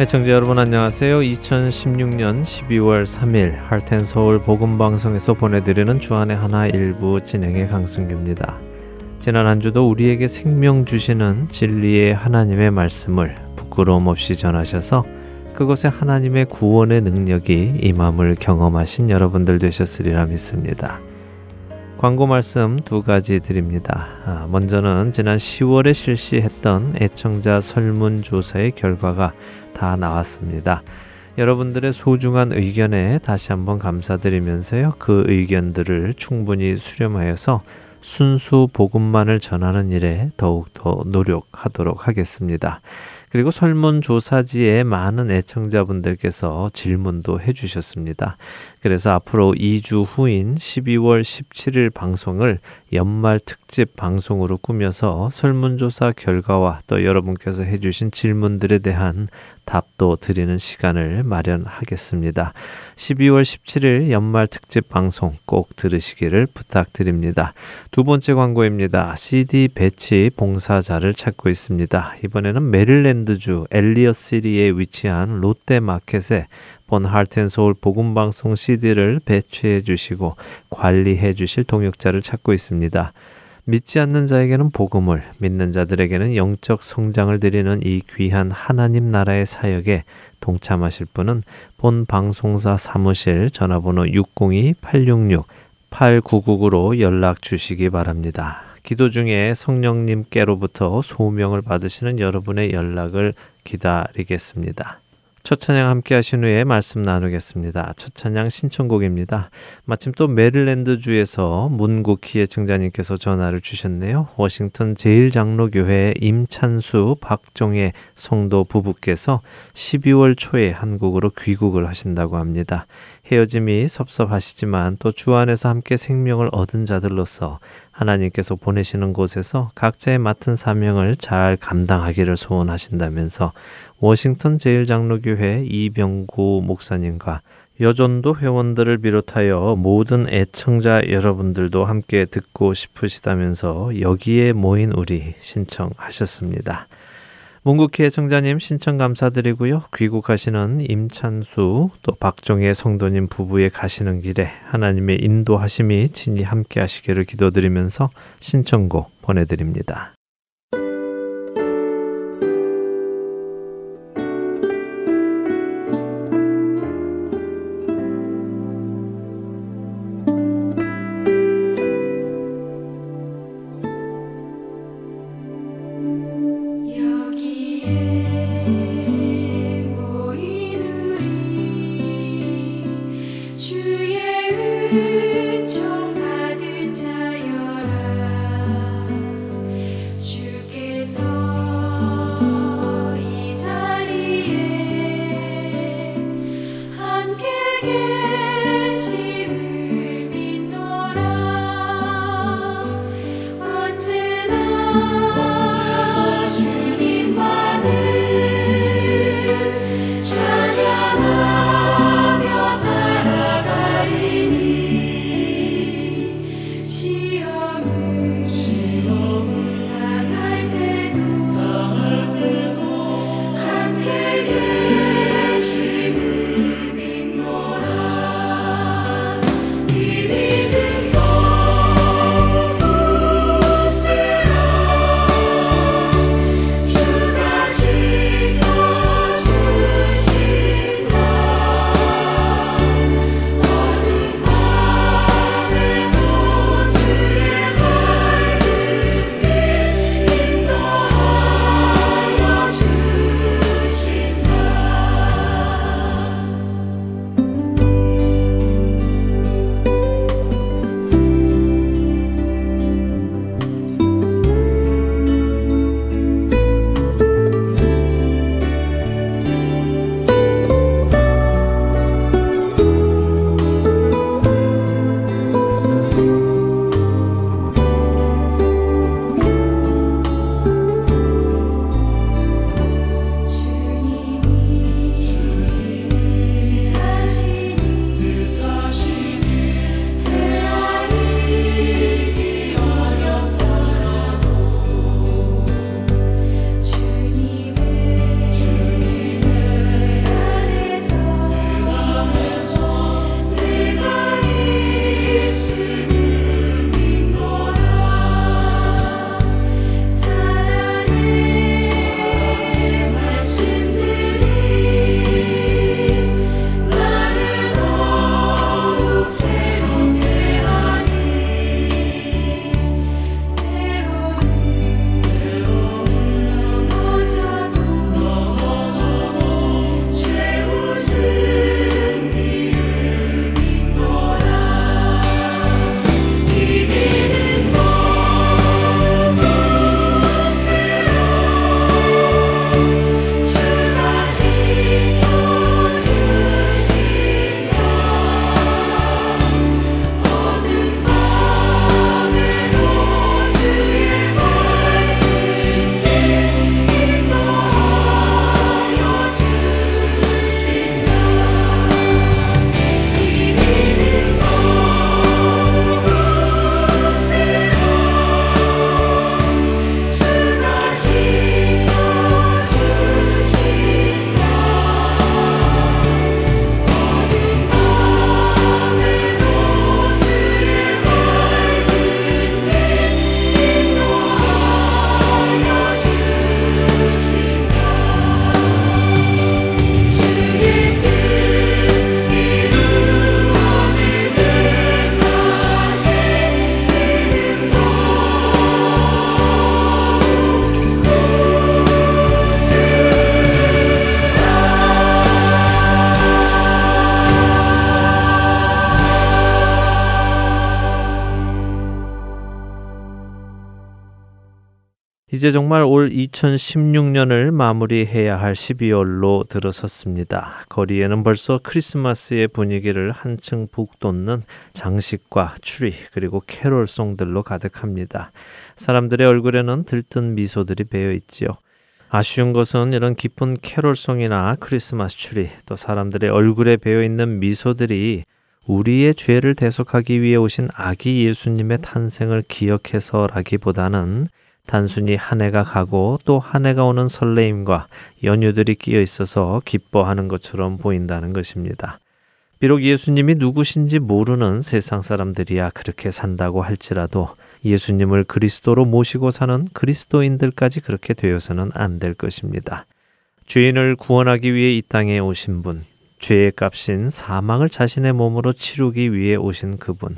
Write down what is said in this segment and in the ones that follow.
애청자 여러분 안녕하세요. 2016년 12월 3일 할텐 서울 복음 방송에서 보내드리는 주안의 하나 일부 진행의 강승규입니다. 지난 한 주도 우리에게 생명 주시는 진리의 하나님의 말씀을 부끄러움 없이 전하셔서 그곳에 하나님의 구원의 능력이 임함을 경험하신 여러분들 되셨으리라 믿습니다. 광고 말씀 두 가지 드립니다. 아, 먼저는 지난 10월에 실시했던 애청자 설문조사의 결과가 다 나왔습니다. 여러분들의 소중한 의견에 다시 한번 감사드리면서요. 그 의견들을 충분히 수렴하여서 순수 복음만을 전하는 일에 더욱더 노력하도록 하겠습니다. 그리고 설문조사지에 많은 애청자분들께서 질문도 해주셨습니다. 그래서 앞으로 2주 후인 12월 17일 방송을 연말 특집 방송으로 꾸며서 설문조사 결과와 또 여러분께서 해주신 질문들에 대한 답도 드리는 시간을 마련하겠습니다. 12월 17일 연말 특집 방송 꼭 들으시기를 부탁드립니다. 두 번째 광고입니다. CD 배치 봉사자를 찾고 있습니다. 이번에는 메릴랜드주 엘리어 시리에 위치한 롯데마켓에 본 하트앤소울 복음방송 CD를 배치해 주시고 관리해 주실 동역자를 찾고 있습니다. 믿지 않는 자에게는 복음을, 믿는 자들에게는 영적 성장을 드리는 이 귀한 하나님 나라의 사역에 동참하실 분은 본 방송사 사무실 전화번호 602-866-8999로 연락 주시기 바랍니다. 기도 중에 성령님께로부터 소명을 받으시는 여러분의 연락을 기다리겠습니다. 첫 찬양 함께 하신 후에 말씀 나누겠습니다. 첫 찬양 신청곡입니다. 마침 또 메릴랜드 주에서 문국희의 증자님께서 전화를 주셨네요. 워싱턴 제일장로교회 임찬수 박종의 성도 부부께서 12월 초에 한국으로 귀국을 하신다고 합니다. 헤어짐이 섭섭하시지만 또 주 안에서 함께 생명을 얻은 자들로서 하나님께서 보내시는 곳에서 각자의 맡은 사명을 잘 감당하기를 소원하신다면서 워싱턴 제일장로교회 이병구 목사님과 여전도 회원들을 비롯하여 모든 애청자 여러분들도 함께 듣고 싶으시다면서 여기에 모인 우리 신청하셨습니다. 문국희 애청자님 신청 감사드리고요. 귀국하시는 임찬수 또 박종혜 성도님 부부의 가시는 길에 하나님의 인도하심이 친히 함께 하시기를 기도드리면서 신청곡 보내드립니다. 이제 정말 올 2016년을 마무리해야 할 12월로 들어섰습니다. 거리에는 벌써 크리스마스의 분위기를 한층 북돋는 장식과 추리 그리고 캐롤송들로 가득합니다. 사람들의 얼굴에는 들뜬 미소들이 배어 있지요. 아쉬운 것은 이런 기쁜 캐롤송이나 크리스마스 추리 또 사람들의 얼굴에 배어 있는 미소들이 우리의 죄를 대속하기 위해 오신 아기 예수님의 탄생을 기억해서라기보다는 단순히 한 해가 가고 또 한 해가 오는 설레임과 연유들이 끼어 있어서 기뻐하는 것처럼 보인다는 것입니다. 비록 예수님이 누구신지 모르는 세상 사람들이야 그렇게 산다고 할지라도 예수님을 그리스도로 모시고 사는 그리스도인들까지 그렇게 되어서는 안 될 것입니다. 죄인을 구원하기 위해 이 땅에 오신 분, 죄의 값인 사망을 자신의 몸으로 치르기 위해 오신 그분,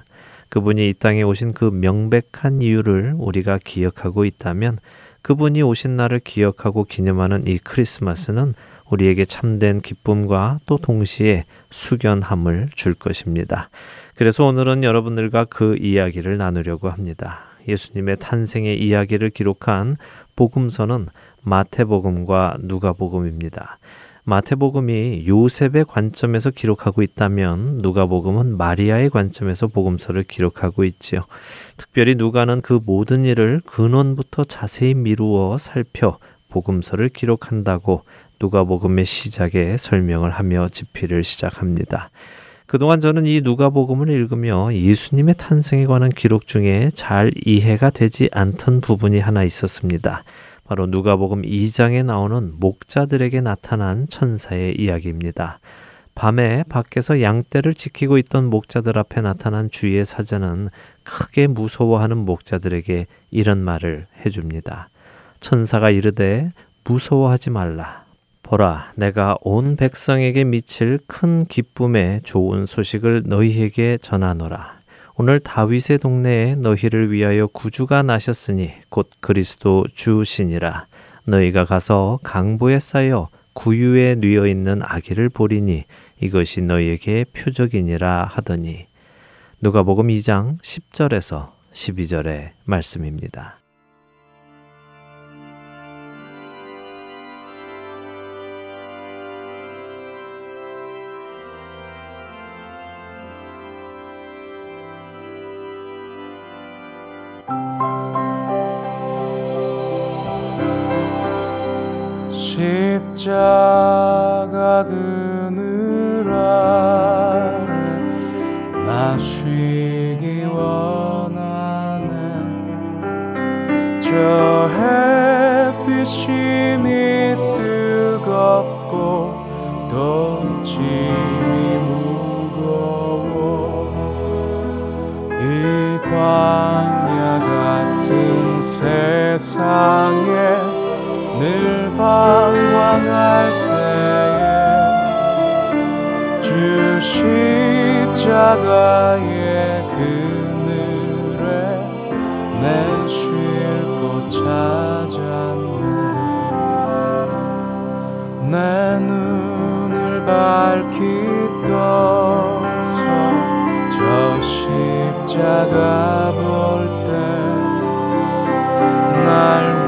그분이 이 땅에 오신 그 명백한 이유를 우리가 기억하고 있다면 그분이 오신 날을 기억하고 기념하는 이 크리스마스는 우리에게 참된 기쁨과 또 동시에 숙연함을 줄 것입니다. 그래서 오늘은 여러분들과 그 이야기를 나누려고 합니다. 예수님의 탄생의 이야기를 기록한 복음서는 마태복음과 누가복음입니다. 마태복음이 요셉의 관점에서 기록하고 있다면 누가복음은 마리아의 관점에서 복음서를 기록하고 있지요. 특별히 누가는 그 모든 일을 근원부터 자세히 미루어 살펴 복음서를 기록한다고 누가복음의 시작에 설명을 하며 집필을 시작합니다. 그동안 저는 이 누가복음을 읽으며 예수님의 탄생에 관한 기록 중에 잘 이해가 되지 않던 부분이 하나 있었습니다. 바로 누가복음 2장에 나오는 목자들에게 나타난 천사의 이야기입니다. 밤에 밖에서 양떼를 지키고 있던 목자들 앞에 나타난 주의 사자는 크게 무서워하는 목자들에게 이런 말을 해줍니다. 천사가 이르되 무서워하지 말라. 보라, 내가 온 백성에게 미칠 큰 기쁨의 좋은 소식을 너희에게 전하노라. 오늘 다윗의 동네에 너희를 위하여 구주가 나셨으니 곧 그리스도 주시니라. 너희가 가서 강보에 쌓여 구유에 뉘어 있는 아기를 보리니 이것이 너희에게 표적이니라 하더니 누가복음 2장 10절에서 12절의 말씀입니다. 십자가 그늘 아래 나 쉬기 원하네. 저 햇빛이 미 뜨겁고 또 짐이 무거워 이 광야 같은 세상에 늘 방황할 때에 주 십자가의 그늘에 내 쉴 곳 찾았네. 내 눈을 밝히 떠서 저 십자가 볼 때 날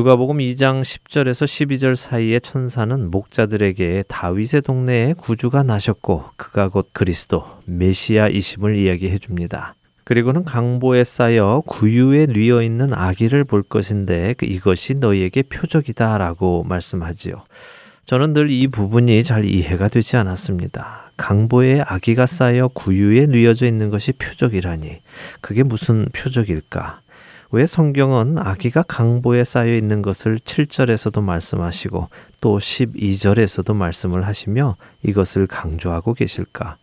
누가복음 2장 10절에서 12절 사이에 천사는 목자들에게 다윗의 동네에 구주가 나셨고 그가 곧 그리스도 메시아이심을 이야기해 줍니다. 그리고는 강보에 쌓여 구유에 뉘어 있는 아기를 볼 것인데 그 이것이 너희에게 표적이다라고 말씀하지요. 저는 늘 이 부분이 잘 이해가 되지 않았습니다. 강보에 아기가 쌓여 구유에 뉘어져 있는 것이 표적이라니 그게 무슨 표적일까? 왜 성경은 아기가 강보에 쌓여 있는 것을 7절에서도 말씀하시고 또 12절에서도 말씀을 하시며 이것을 강조하고 계실까?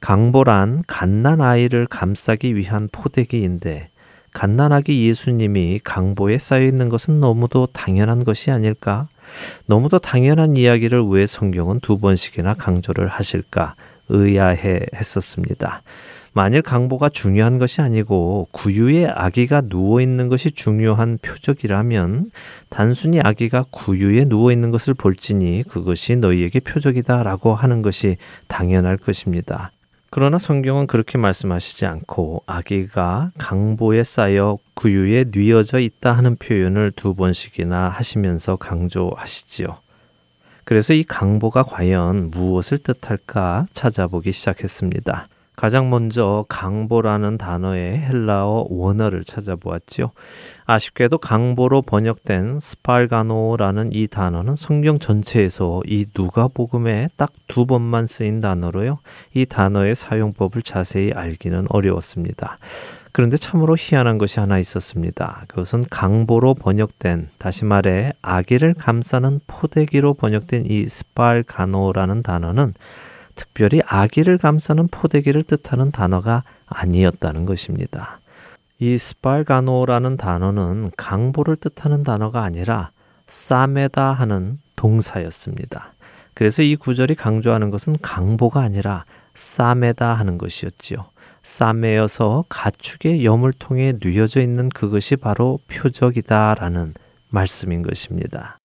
강보란 갓난 아이를 감싸기 위한 포대기인데 갓난아기 예수님이 강보에 쌓여 있는 것은 너무도 당연한 것이 아닐까? 너무도 당연한 이야기를 왜 성경은 두 번씩이나 강조를 하실까? 의아해 했었습니다. 만일 강보가 중요한 것이 아니고 구유에 아기가 누워 있는 것이 중요한 표적이라면 단순히 아기가 구유에 누워 있는 것을 볼지니 그것이 너희에게 표적이다라고 하는 것이 당연할 것입니다. 그러나 성경은 그렇게 말씀하시지 않고 아기가 강보에 쌓여 구유에 뉘어져 있다 하는 표현을 두 번씩이나 하시면서 강조하시지요. 그래서 이 강보가 과연 무엇을 뜻할까 찾아보기 시작했습니다. 가장 먼저 강보라는 단어의 헬라어 원어를 찾아보았지요. 아쉽게도 강보로 번역된 스팔가노라는 이 단어는 성경 전체에서 이 누가복음에 딱 두 번만 쓰인 단어로요. 이 단어의 사용법을 자세히 알기는 어려웠습니다. 그런데 참으로 희한한 것이 하나 있었습니다. 그것은 강보로 번역된 다시 말해 아기를 감싸는 포대기로 번역된 이 스팔가노라는 단어는 특별히 아기를 감싸는 포대기를 뜻하는 단어가 아니었다는 것입니다. 이 스팔가노라는 단어는 강보를 뜻하는 단어가 아니라 싸메다 하는 동사였습니다. 그래서 이 구절이 강조하는 것은 강보가 아니라 싸메다 하는 것이었지요. 싸매여서 가축의 여물통에 뉘어져 있는 그것이 바로 표적이다라는 말씀인 것입니다.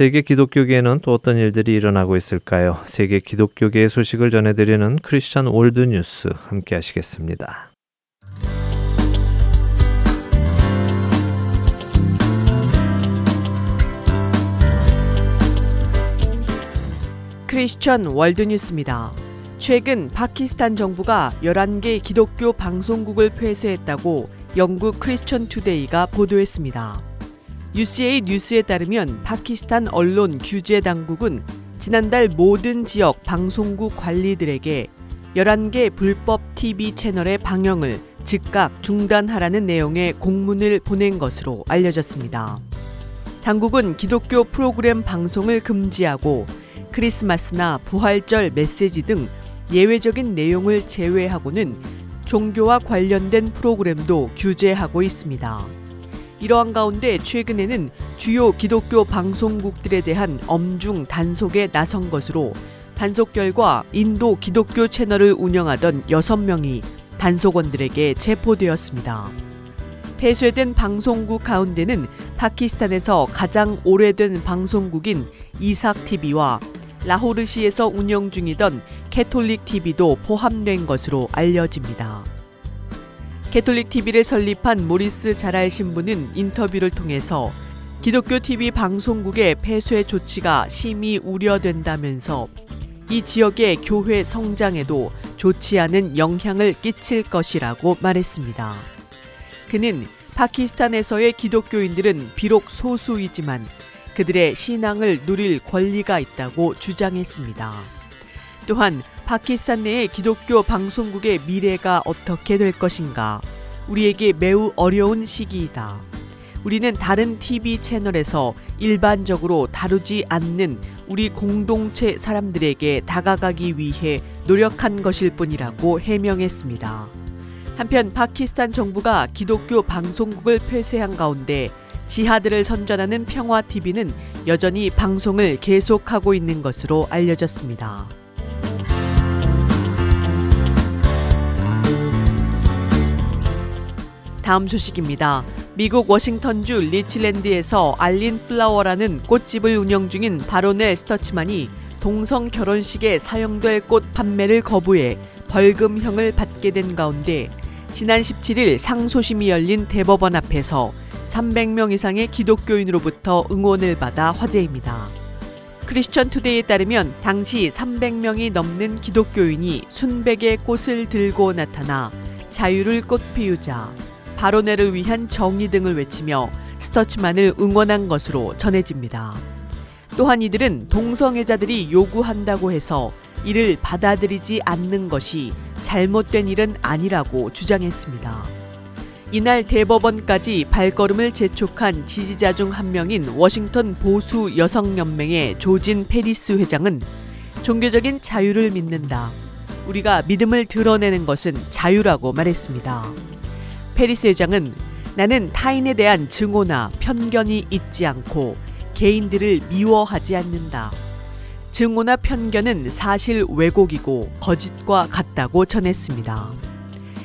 세계 기독교계에는 또 어떤 일들이 일어나고 있을까요? 세계 기독교계의 소식을 전해드리는 크리스천 월드 뉴스 함께 하시겠습니다. 크리스천 월드 뉴스입니다. 최근 파키스탄 정부가 11개 기독교 방송국을 폐쇄했다고 영국 크리스천 투데이가 보도했습니다. UCA 뉴스에 따르면 파키스탄 언론 규제 당국은 지난달 모든 지역 방송국 관리들에게 11개 불법 TV 채널의 방영을 즉각 중단하라는 내용의 공문을 보낸 것으로 알려졌습니다. 당국은 기독교 프로그램 방송을 금지하고 크리스마스나 부활절 메시지 등 예외적인 내용을 제외하고는 종교와 관련된 프로그램도 규제하고 있습니다. 이러한 가운데 최근에는 주요 기독교 방송국들에 대한 엄중 단속에 나선 것으로 단속 결과 인도 기독교 채널을 운영하던 6명이 단속원들에게 체포되었습니다. 폐쇄된 방송국 가운데는 파키스탄에서 가장 오래된 방송국인 이삭 TV와 라호르시에서 운영 중이던 캐톨릭 TV도 포함된 것으로 알려집니다. 캐톨릭 TV를 설립한 모리스 자랄 신부는 인터뷰를 통해서 기독교 TV 방송국의 폐쇄 조치가 심히 우려된다면서 이 지역의 교회 성장에도 좋지 않은 영향을 끼칠 것이라고 말했습니다. 그는 파키스탄에서의 기독교인들은 비록 소수이지만 그들의 신앙을 누릴 권리가 있다고 주장했습니다. 또한 파키스탄 내의 기독교 방송국의 미래가 어떻게 될 것인가? 우리에게 매우 어려운 시기이다. 우리는 다른 TV 채널에서 일반적으로 다루지 않는 우리 공동체 사람들에게 다가가기 위해 노력한 것일 뿐이라고 해명했습니다. 한편 파키스탄 정부가 기독교 방송국을 폐쇄한 가운데 지하들을 선전하는 평화TV는 여전히 방송을 계속하고 있는 것으로 알려졌습니다. 다음 소식입니다. 미국 워싱턴주 리치랜드에서 알린 플라워라는 꽃집을 운영 중인 바로넬 스터치만이 동성 결혼식에 사용될 꽃 판매를 거부해 벌금형을 받게 된 가운데 지난 17일 상소심이 열린 대법원 앞에서 300명 이상의 기독교인으로부터 응원을 받아 화제입니다. 크리스천 투데이에 따르면 당시 300명이 넘는 기독교인이 순백의 꽃을 들고 나타나 자유를 꽃 피우자 바로네를 위한 정의 등을 외치며 스터치만을 응원한 것으로 전해집니다. 또한 이들은 동성애자들이 요구한다고 해서 이를 받아들이지 않는 것이 잘못된 일은 아니라고 주장했습니다. 이날 대법원까지 발걸음을 재촉한 지지자 중 한 명인 워싱턴 보수 여성연맹의 조진 페리스 회장은 종교적인 자유를 믿는다. 우리가 믿음을 드러내는 것은 자유라고 말했습니다. 페리스 회장은 나는 타인에 대한 증오나 편견이 있지 않고 개인들을 미워하지 않는다. 증오나 편견은 사실 왜곡이고 거짓과 같다고 전했습니다.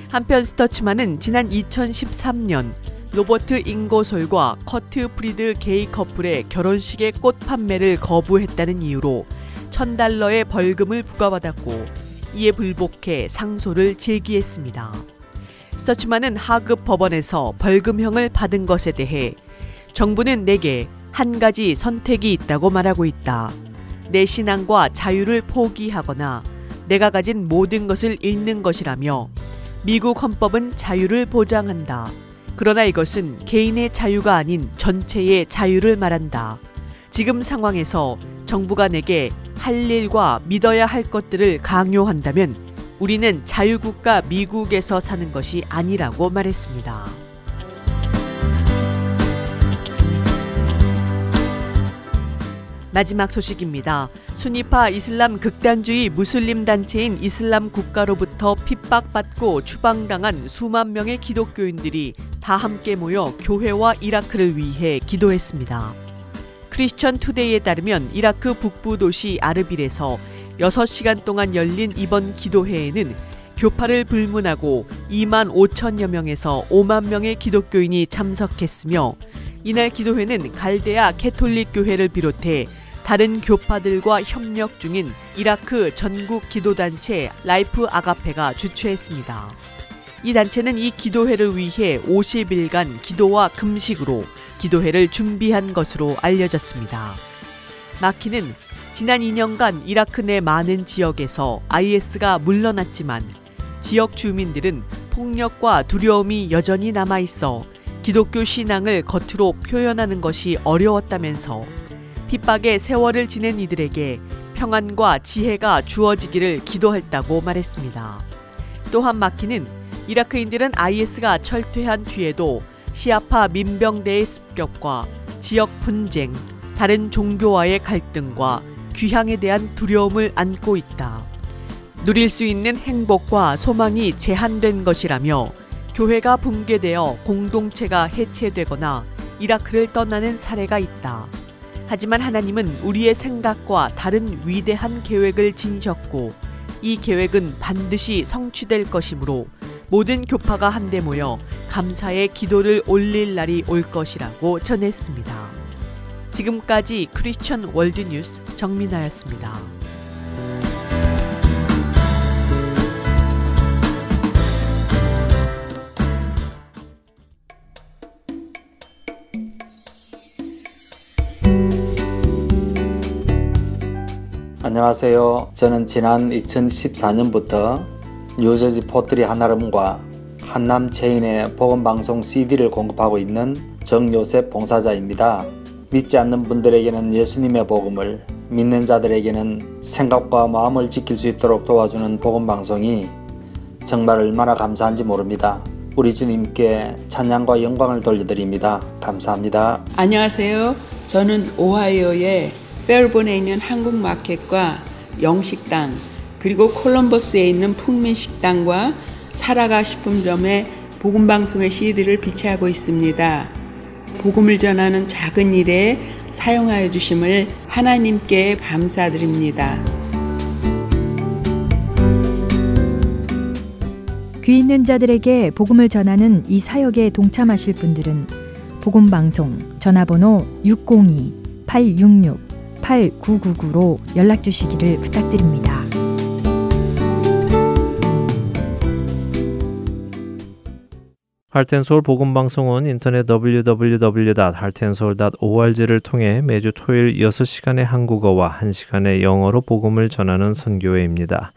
한편 스터치만은 지난 2013년 로버트 잉고솔과 커트 프리드 게이 커플의 결혼식의 꽃 판매를 거부했다는 이유로 1000달러의 벌금을 부과받았고 이에 불복해 상소를 제기했습니다. 서치만은 하급 법원에서 벌금형을 받은 것에 대해 정부는 내게 한 가지 선택이 있다고 말하고 있다. 내 신앙과 자유를 포기하거나 내가 가진 모든 것을 잃는 것이라며 미국 헌법은 자유를 보장한다. 그러나 이것은 개인의 자유가 아닌 전체의 자유를 말한다. 지금 상황에서 정부가 내게 할 일과 믿어야 할 것들을 강요한다면 우리는 자유국가 미국에서 사는 것이 아니라고 말했습니다. 마지막 소식입니다. 순위파 이슬람 극단주의 무슬림 단체인 이슬람 국가로부터 핍박받고 추방당한 수만 명의 기독교인들이 다 함께 모여 교회와 이라크를 위해 기도했습니다. 크리스천 투데이에 따르면 이라크 북부 도시 아르빌에서 6시간 동안 열린 이번 기도회에는 교파를 불문하고 2만 5천여 명에서 5만 명의 기독교인이 참석했으며 이날 기도회는 갈대아 캐톨릭 교회를 비롯해 다른 교파들과 협력 중인 이라크 전국 기도단체 라이프 아가페가 주최했습니다. 이 단체는 이 기도회를 위해 50일간 기도와 금식으로 기도회를 준비한 것으로 알려졌습니다. 마키는 지난 2년간 이라크 내 많은 지역에서 IS가 물러났지만 지역 주민들은 폭력과 두려움이 여전히 남아 있어 기독교 신앙을 겉으로 표현하는 것이 어려웠다면서 핍박의 세월을 지낸 이들에게 평안과 지혜가 주어지기를 기도했다고 말했습니다. 또한 마키는 이라크인들은 IS가 철퇴한 뒤에도 시아파 민병대의 습격과 지역 분쟁, 다른 종교와의 갈등과 귀향에 대한 두려움을 안고 있다. 누릴 수 있는 행복과 소망이 제한된 것이라며 교회가 붕괴되어 공동체가 해체되거나 이라크를 떠나는 사례가 있다. 하지만 하나님은 우리의 생각과 다른 위대한 계획을 지니셨고 이 계획은 반드시 성취될 것이므로 모든 교파가 한데 모여 감사의 기도를 올릴 날이 올 것이라고 전했습니다. 지금까지 크리스천 월드뉴스 정민아였습니다. 안녕하세요. 저는 지난 2014년부터 뉴저지 포트리 한아름과 한남 체인의 복음방송 CD를 공급하고 있는 정요셉 봉사자입니다. 믿지 않는 분들에게는 예수님의 복음을, 믿는 자들에게는 생각과 마음을 지킬 수 있도록 도와주는 복음 방송이 정말 얼마나 감사한지 모릅니다. 우리 주님께 찬양과 영광을 돌려드립니다. 감사합니다. 안녕하세요. 저는 오하이오의 펠본에 있는 한국 마켓과 영식당 그리고 콜럼버스에 있는 풍민식당과 살아가 식품점에 복음방송의 CD를 비치하고 있습니다. 복음을 전하는 작은 일에 사용하여 주심을 하나님께 감사드립니다. 귀 있는 자들에게 복음을 전하는 이 사역에 동참하실 분들은 복음 방송 전화번호 602-866-8999로 연락 주시기를 부탁드립니다. 할텐서울 복음방송은 인터넷 www.할텐서울.org를 통해 매주 토요일 6시간의 한국어와 1시간의 영어로 복음을 전하는 선교회입니다.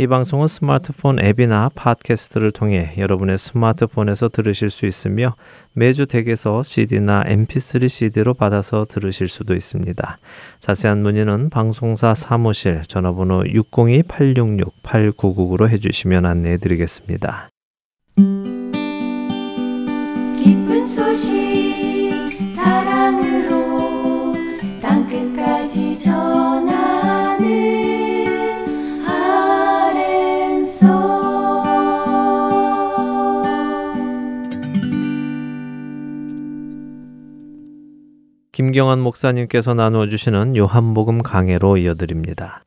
이 방송은 스마트폰 앱이나 팟캐스트를 통해 여러분의 스마트폰에서 들으실 수 있으며 매주 댁에서 CD나 MP3 CD로 받아서 들으실 수도 있습니다. 자세한 문의는 방송사 사무실 전화번호 602-866-8999로 해주시면 안내해 드리겠습니다. 김경환 목사님께서 나누어 주시는 요한복음 강해로 이어드립니다.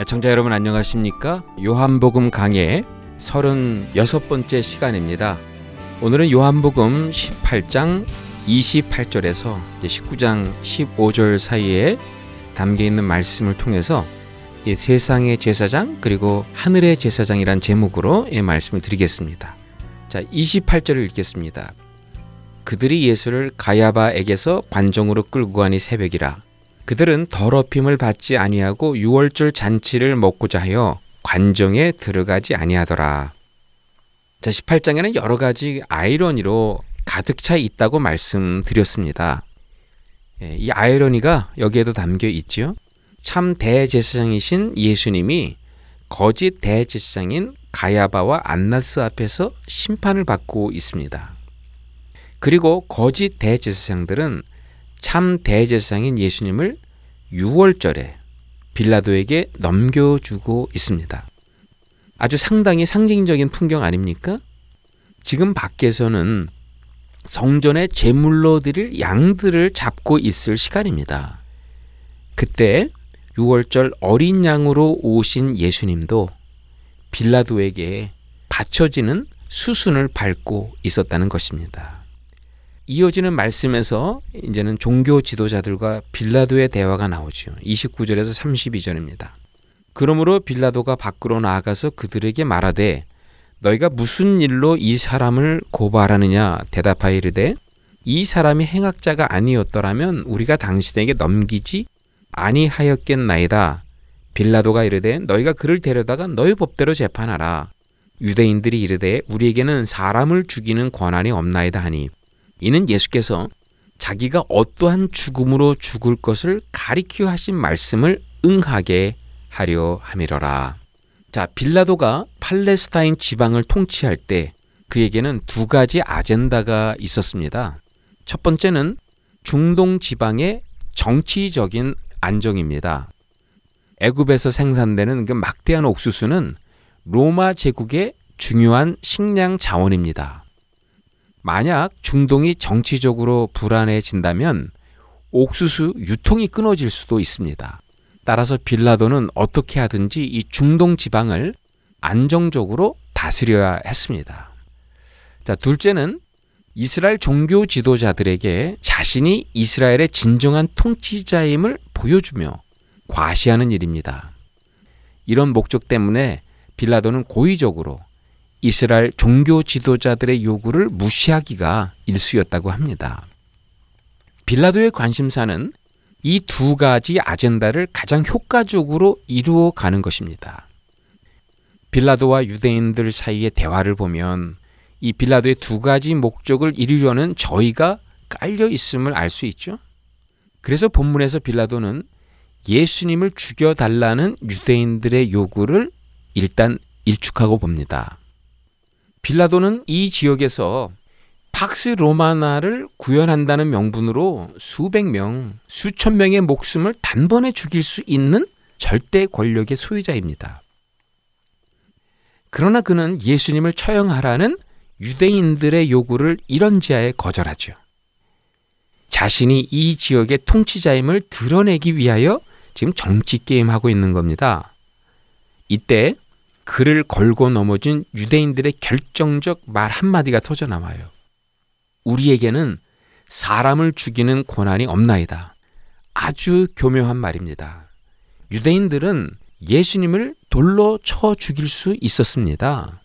애청자 여러분 안녕하십니까? 요한복음 강해 36번째 시간입니다. 오늘은 요한복음 18장 28절에서 19장 15절 사이에 담겨 있는 말씀을 통해서 이 세상의 제사장 그리고 하늘의 제사장이란 제목으로 이 말씀을 드리겠습니다. 자, 28절을 읽겠습니다. 그들이 예수를 가야바에게서 관정으로 끌고 가니 새벽이라. 그들은 더럽힘을 받지 아니하고 유월절 잔치를 먹고자 하여 관정에 들어가지 아니하더라. 자, 18장에는 여러 가지 아이러니로 가득 차 있다고 말씀드렸습니다. 예, 이 아이러니가 여기에도 담겨 있지요. 참 대제사장이신 예수님이 거짓 대제사장인 가야바와 안나스 앞에서 심판을 받고 있습니다. 그리고 거짓 대제사장들은 참 대제사장인 예수님을 6월절에 빌라도에게 넘겨주고 있습니다. 아주 상당히 상징적인 풍경 아닙니까? 지금 밖에서는 성전에 제물로 드릴 양들을 잡고 있을 시간입니다. 그때 6월절 어린 양으로 오신 예수님도 빌라도에게 받쳐지는 수순을 밟고 있었다는 것입니다. 이어지는 말씀에서 이제는 종교 지도자들과 빌라도의 대화가 나오죠. 29절에서 32절입니다. 그러므로 빌라도가 밖으로 나아가서 그들에게 말하되 너희가 무슨 일로 이 사람을 고발하느냐 대답하여 이르되 이 사람이 행악자가 아니었더라면 우리가 당신에게 넘기지 아니하였겠나이다. 빌라도가 이르되 너희가 그를 데려다가 너희 법대로 재판하라. 유대인들이 이르되 우리에게는 사람을 죽이는 권한이 없나이다 하니 이는 예수께서 자기가 어떠한 죽음으로 죽을 것을 가리켜 하신 말씀을 응하게 하려 함이러라. 자, 빌라도가 팔레스타인 지방을 통치할 때 그에게는 두 가지 아젠다가 있었습니다. 첫 번째는 중동 지방의 정치적인 안정입니다. 애굽에서 생산되는 그 막대한 옥수수는 로마 제국의 중요한 식량 자원입니다. 만약 중동이 정치적으로 불안해진다면 옥수수 유통이 끊어질 수도 있습니다. 따라서 빌라도는 어떻게 하든지 이 중동 지방을 안정적으로 다스려야 했습니다. 자, 둘째는 이스라엘 종교 지도자들에게 자신이 이스라엘의 진정한 통치자임을 보여주며 과시하는 일입니다. 이런 목적 때문에 빌라도는 고의적으로 이스라엘 종교 지도자들의 요구를 무시하기가 일쑤였다고 합니다. 빌라도의 관심사는 이 두 가지 아젠다를 가장 효과적으로 이루어 가는 것입니다. 빌라도와 유대인들 사이의 대화를 보면 이 빌라도의 두 가지 목적을 이루려는 저희가 깔려 있음을 알 수 있죠. 그래서 본문에서 빌라도는 예수님을 죽여달라는 유대인들의 요구를 일단 일축하고 봅니다. 빌라도는 이 지역에서 팍스 로마나를 구현한다는 명분으로 수백 명, 수천 명의 목숨을 단번에 죽일 수 있는 절대 권력의 소유자입니다. 그러나 그는 예수님을 처형하라는 유대인들의 요구를 이런 지하에 거절하죠. 자신이 이 지역의 통치자임을 드러내기 위하여 지금 정치 게임하고 있는 겁니다. 이때 그를 걸고 넘어진 유대인들의 결정적 말 한마디가 터져 나와요. 우리에게는 사람을 죽이는 권한이 없나이다. 아주 교묘한 말입니다. 유대인들은 예수님을 돌로 쳐 죽일 수 있었습니다.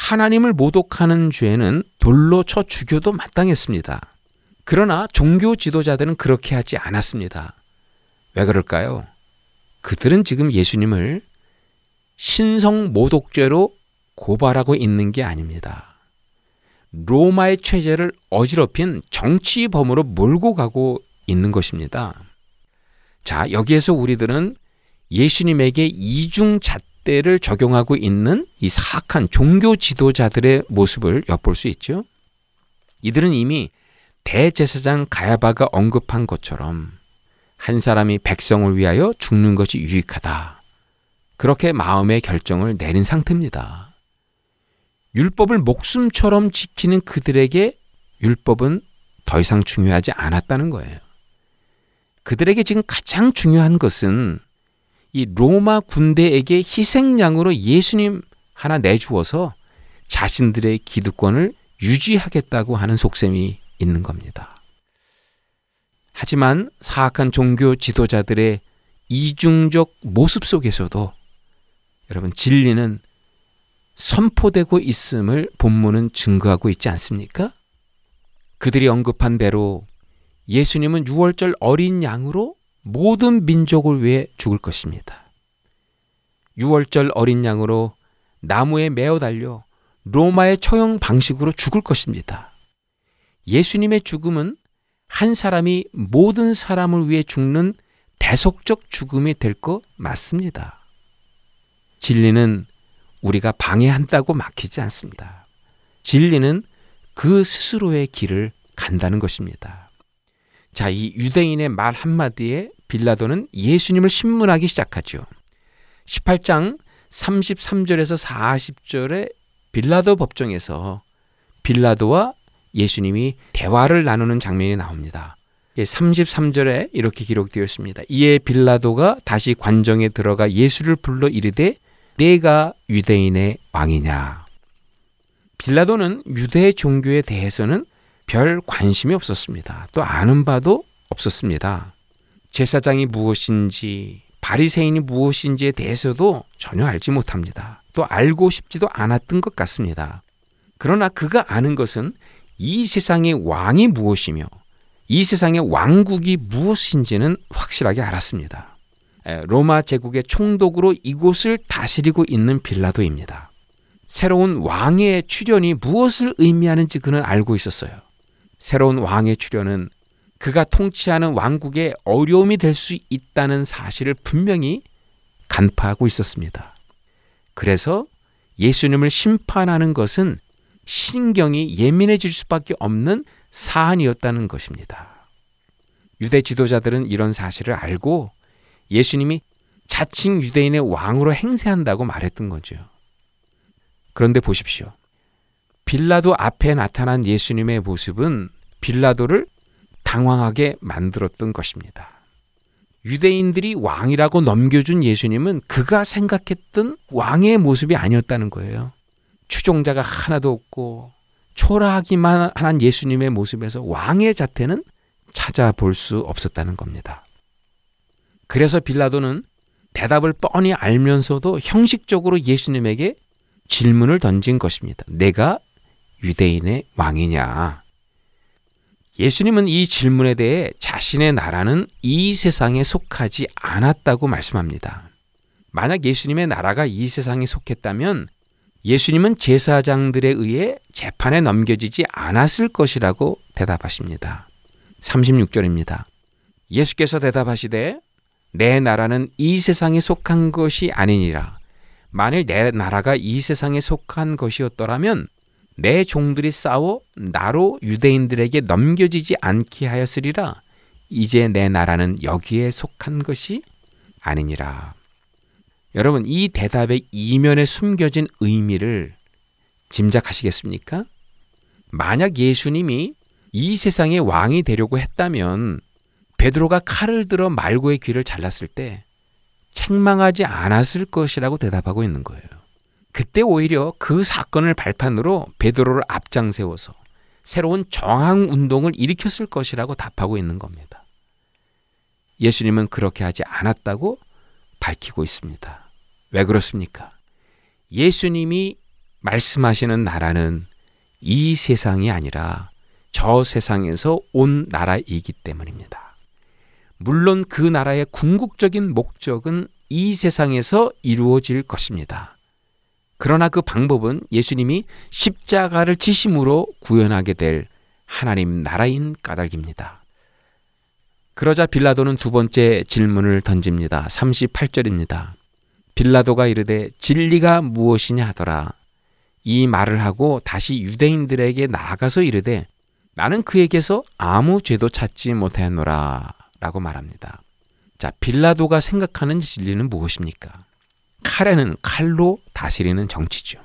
하나님을 모독하는 죄는 돌로 쳐 죽여도 마땅했습니다. 그러나 종교 지도자들은 그렇게 하지 않았습니다. 왜 그럴까요? 그들은 지금 예수님을 신성 모독죄로 고발하고 있는 게 아닙니다. 로마의 체제를 어지럽힌 정치범으로 몰고 가고 있는 것입니다. 자, 여기에서 우리들은 예수님에게 이중 잣 대를 적용하고 있는 이 사악한 종교 지도자들의 모습을 엿볼 수 있죠. 이들은 이미 대제사장 가야바가 언급한 것처럼 한 사람이 백성을 위하여 죽는 것이 유익하다. 그렇게 마음의 결정을 내린 상태입니다. 율법을 목숨처럼 지키는 그들에게 율법은 더 이상 중요하지 않았다는 거예요. 그들에게 지금 가장 중요한 것은 이 로마 군대에게 희생양으로 예수님 하나 내주어서 자신들의 기득권을 유지하겠다고 하는 속셈이 있는 겁니다. 하지만 사악한 종교 지도자들의 이중적 모습 속에서도 여러분 진리는 선포되고 있음을 본문은 증거하고 있지 않습니까? 그들이 언급한 대로 예수님은 6월절 어린 양으로 모든 민족을 위해 죽을 것입니다. 6월절 어린 양으로 나무에 매어 달려 로마의 처형 방식으로 죽을 것입니다. 예수님의 죽음은 한 사람이 모든 사람을 위해 죽는 대속적 죽음이 될 것 맞습니다. 진리는 우리가 방해한다고 막히지 않습니다. 진리는 그 스스로의 길을 간다는 것입니다. 자, 이 유대인의 말 한마디에 빌라도는 예수님을 신문하기 시작하죠. 18장 33절에서 40절에 빌라도 법정에서 빌라도와 예수님이 대화를 나누는 장면이 나옵니다. 33절에 이렇게 기록되어 있습니다. 이에 빌라도가 다시 관정에 들어가 예수를 불러 이르되 내가 유대인의 왕이냐. 빌라도는 유대 종교에 대해서는 별 관심이 없었습니다. 또 아는 바도 없었습니다. 제사장이 무엇인지 바리새인이 무엇인지에 대해서도 전혀 알지 못합니다. 또 알고 싶지도 않았던 것 같습니다. 그러나 그가 아는 것은 이 세상의 왕이 무엇이며 이 세상의 왕국이 무엇인지는 확실하게 알았습니다. 로마 제국의 총독으로 이곳을 다스리고 있는 빌라도입니다. 새로운 왕의 출현이 무엇을 의미하는지 그는 알고 있었어요. 새로운 왕의 출현은 그가 통치하는 왕국에 어려움이 될 수 있다는 사실을 분명히 간파하고 있었습니다. 그래서 예수님을 심판하는 것은 신경이 예민해질 수밖에 없는 사안이었다는 것입니다. 유대 지도자들은 이런 사실을 알고 예수님이 자칭 유대인의 왕으로 행세한다고 말했던 거죠. 그런데 보십시오. 빌라도 앞에 나타난 예수님의 모습은 빌라도를 당황하게 만들었던 것입니다. 유대인들이 왕이라고 넘겨준 예수님은 그가 생각했던 왕의 모습이 아니었다는 거예요. 추종자가 하나도 없고 초라하기만 한 예수님의 모습에서 왕의 자태는 찾아볼 수 없었다는 겁니다. 그래서 빌라도는 대답을 뻔히 알면서도 형식적으로 예수님에게 질문을 던진 것입니다. 내가 유대인의 왕이냐? 예수님은 이 질문에 대해 자신의 나라는 이 세상에 속하지 않았다고 말씀합니다. 만약 예수님의 나라가 이 세상에 속했다면 예수님은 제사장들에 의해 재판에 넘겨지지 않았을 것이라고 대답하십니다. 36절입니다. 예수께서 대답하시되 내 나라는 이 세상에 속한 것이 아니니라. 만일 내 나라가 이 세상에 속한 것이었더라면 내 종들이 싸워 나로 유대인들에게 넘겨지지 않게 하였으리라. 이제 내 나라는 여기에 속한 것이 아니니라. 여러분, 이 대답의 이면에 숨겨진 의미를 짐작하시겠습니까? 만약 예수님이 이 세상의 왕이 되려고 했다면 베드로가 칼을 들어 말고의 귀를 잘랐을 때 책망하지 않았을 것이라고 대답하고 있는 거예요. 그때 오히려 그 사건을 발판으로 베드로를 앞장 세워서 새로운 정항 운동을 일으켰을 것이라고 답하고 있는 겁니다. 예수님은 그렇게 하지 않았다고 밝히고 있습니다. 왜 그렇습니까? 예수님이 말씀하시는 나라는 이 세상이 아니라 저 세상에서 온 나라이기 때문입니다. 물론 그 나라의 궁극적인 목적은 이 세상에서 이루어질 것입니다. 그러나 그 방법은 예수님이 십자가를 지심으로 구현하게 될 하나님 나라인 까닭입니다. 그러자 빌라도는 두 번째 질문을 던집니다. 38절입니다. 빌라도가 이르되 진리가 무엇이냐 하더라. 이 말을 하고 다시 유대인들에게 나아가서 이르되 나는 그에게서 아무 죄도 찾지 못하였노라 라고 말합니다. 자, 빌라도가 생각하는 진리는 무엇입니까? 칼에는 칼로 다스리는 정치죠.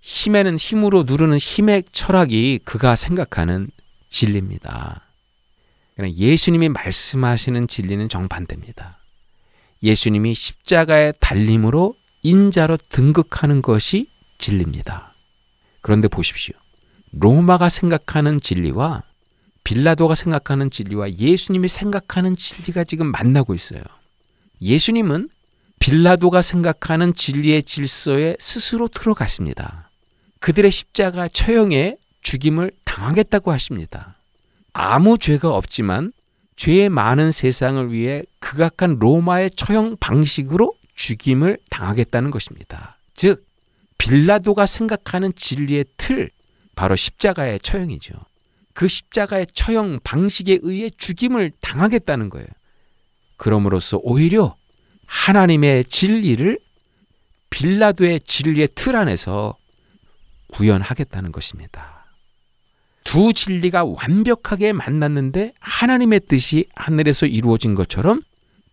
힘에는 힘으로 누르는 힘의 철학이 그가 생각하는 진리입니다. 예수님이 말씀하시는 진리는 정반대입니다. 예수님이 십자가의 달림으로 인자로 등극하는 것이 진리입니다. 그런데 보십시오. 로마가 생각하는 진리와 빌라도가 생각하는 진리와 예수님이 생각하는 진리가 지금 만나고 있어요. 예수님은 빌라도가 생각하는 진리의 질서에 스스로 들어가십니다. 그들의 십자가 처형에 죽임을 당하겠다고 하십니다. 아무 죄가 없지만 죄 많은 세상을 위해 극악한 로마의 처형 방식으로 죽임을 당하겠다는 것입니다. 즉, 빌라도가 생각하는 진리의 틀, 바로 십자가의 처형이죠. 그 십자가의 처형 방식에 의해 죽임을 당하겠다는 거예요. 그럼으로써 오히려 하나님의 진리를 빌라도의 진리의 틀 안에서 구현하겠다는 것입니다. 두 진리가 완벽하게 만났는데 하나님의 뜻이 하늘에서 이루어진 것처럼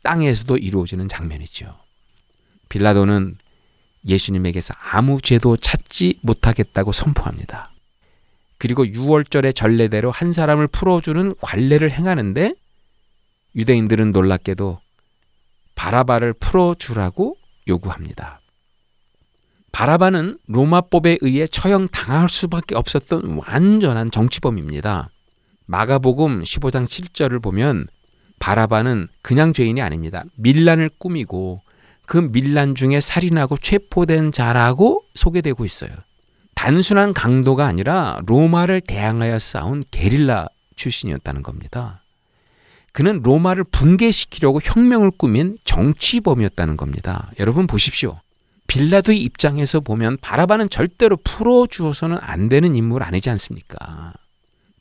땅에서도 이루어지는 장면이죠. 빌라도는 예수님에게서 아무 죄도 찾지 못하겠다고 선포합니다. 그리고 6월절의 전례대로 한 사람을 풀어주는 관례를 행하는데 유대인들은 놀랍게도 바라바를 풀어주라고 요구합니다. 바라바는 로마법에 의해 처형 당할 수밖에 없었던 완전한 정치범입니다. 마가복음 15장 7절을 보면 바라바는 그냥 죄인이 아닙니다. 밀란을 꾸미고 그 밀란 중에 살인하고 체포된 자라고 소개되고 있어요. 단순한 강도가 아니라 로마를 대항하여 싸운 게릴라 출신이었다는 겁니다. 그는 로마를 붕괴시키려고 혁명을 꾸민 정치범이었다는 겁니다. 여러분 보십시오. 빌라도의 입장에서 보면 바라바는 절대로 풀어주어서는 안 되는 인물 아니지 않습니까?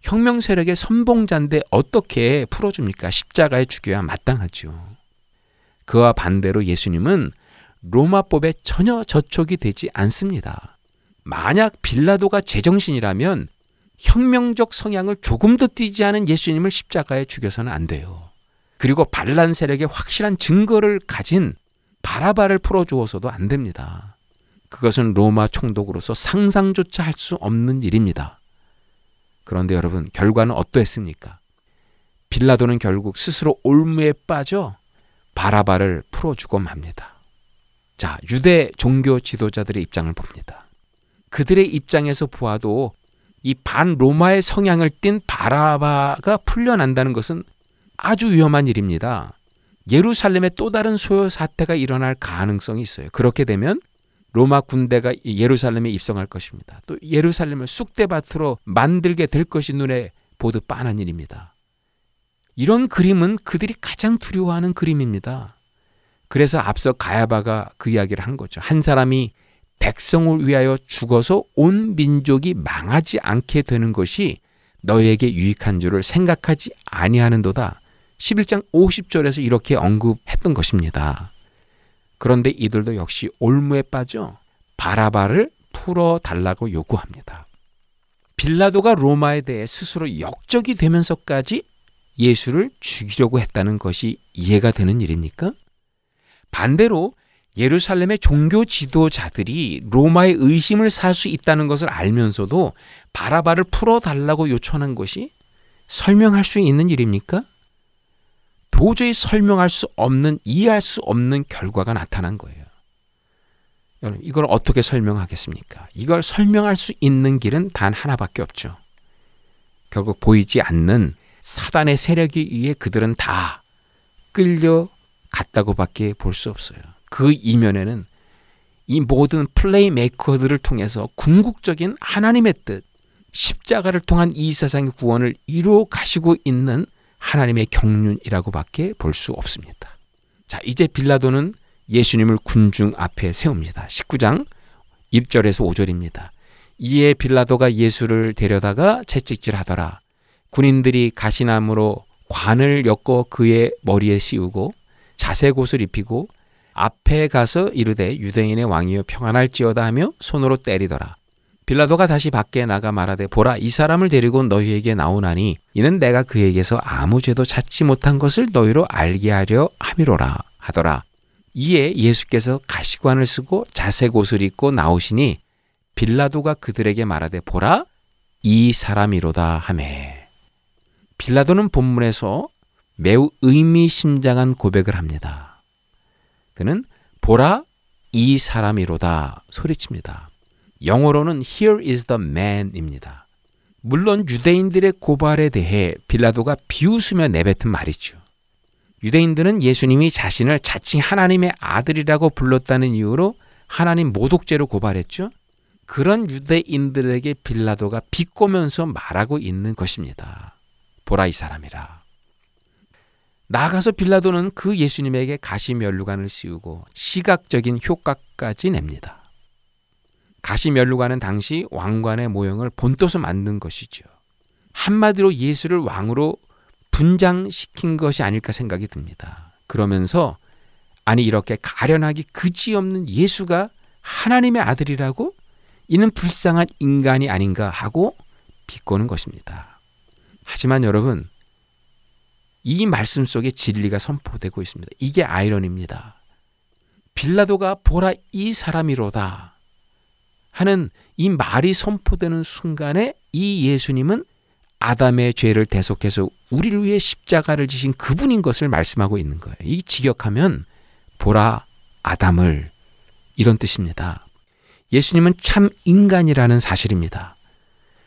혁명 세력의 선봉자인데 어떻게 풀어줍니까? 십자가에 죽여야 마땅하죠. 그와 반대로 예수님은 로마법에 전혀 저촉이 되지 않습니다. 만약 빌라도가 제정신이라면 혁명적 성향을 조금 더 띄지 않은 예수님을 십자가에 죽여서는 안 돼요. 그리고 반란 세력의 확실한 증거를 가진 바라바를 풀어주어서도 안 됩니다. 그것은 로마 총독으로서 상상조차 할 수 없는 일입니다. 그런데 여러분, 결과는 어떠했습니까? 빌라도는 결국 스스로 올무에 빠져 바라바를 풀어주고 맙니다. 자, 유대 종교 지도자들의 입장을 봅니다. 그들의 입장에서 보아도 이 반 로마의 성향을 띤 바라바가 풀려난다는 것은 아주 위험한 일입니다. 예루살렘에 또 다른 소요 사태가 일어날 가능성이 있어요. 그렇게 되면 로마 군대가 예루살렘에 입성할 것입니다. 또 예루살렘을 쑥대밭으로 만들게 될 것이 눈에 보듯 빤한 일입니다. 이런 그림은 그들이 가장 두려워하는 그림입니다. 그래서 앞서 가야바가 그 이야기를 한 거죠. 한 사람이 백성을 위하여 죽어서 온 민족이 망하지 않게 되는 것이 너에게 유익한 줄을 생각하지 아니하는도다. 11장 50절에서 이렇게 언급했던 것입니다. 그런데 이들도 역시 올무에 빠져 바라바를 풀어 달라고 요구합니다. 빌라도가 로마에 대해 스스로 역적이 되면서까지 예수를 죽이려고 했다는 것이 이해가 되는 일입니까? 반대로 예루살렘의 종교 지도자들이 로마의 의심을 살 수 있다는 것을 알면서도 바라바를 풀어달라고 요청한 것이 설명할 수 있는 일입니까? 도저히 설명할 수 없는, 이해할 수 없는 결과가 나타난 거예요. 여러분, 이걸 어떻게 설명하겠습니까? 이걸 설명할 수 있는 길은 단 하나밖에 없죠. 결국 보이지 않는 사단의 세력에 의해 그들은 다 끌려갔다고밖에 볼 수 없어요. 그 이면에는 이 모든 플레이메이커들을 통해서 궁극적인 하나님의 뜻, 십자가를 통한 이 세상의 구원을 이루어 가시고 있는 하나님의 경륜이라고밖에 볼 수 없습니다. 자, 이제 빌라도는 예수님을 군중 앞에 세웁니다. 19장 1절에서 5절입니다. 이에 빌라도가 예수를 데려다가 채찍질 하더라. 군인들이 가시나무로 관을 엮어 그의 머리에 씌우고 자색 옷을 입히고 앞에 가서 이르되 유대인의 왕이여 평안할지어다 하며 손으로 때리더라. 빌라도가 다시 밖에 나가 말하되 보라 이 사람을 데리고 너희에게 나오나니 이는 내가 그에게서 아무 죄도 찾지 못한 것을 너희로 알게 하려 함이로라 하더라. 이에 예수께서 가시관을 쓰고 자색 옷을 입고 나오시니 빌라도가 그들에게 말하되 보라 이 사람이로다 하매 빌라도는 본문에서 매우 의미심장한 고백을 합니다. 그는 보라 이 사람이로다 소리칩니다. 영어로는 Here is the man입니다. 물론 유대인들의 고발에 대해 빌라도가 비웃으며 내뱉은 말이죠. 유대인들은 예수님이 자신을 자칭 하나님의 아들이라고 불렀다는 이유로 하나님 모독죄로 고발했죠. 그런 유대인들에게 빌라도가 비꼬면서 말하고 있는 것입니다. 보라 이 사람이라. 나아가서 빌라도는 그 예수님에게 가시면류관을 씌우고 시각적인 효과까지 냅니다. 가시면류관은 당시 왕관의 모형을 본떠서 만든 것이죠. 한마디로 예수를 왕으로 분장시킨 것이 아닐까 생각이 듭니다. 그러면서 아니 이렇게 가련하기 그지없는 예수가 하나님의 아들이라고 이는 불쌍한 인간이 아닌가 하고 비꼬는 것입니다. 하지만 여러분 이 말씀 속에 진리가 선포되고 있습니다. 이게 아이러니입니다. 빌라도가 보라 이 사람이로다 하는 이 말이 선포되는 순간에 이 예수님은 아담의 죄를 대속해서 우리를 위해 십자가를 지신 그분인 것을 말씀하고 있는 거예요. 이 직역하면 보라 아담을 이런 뜻입니다. 예수님은 참 인간이라는 사실입니다.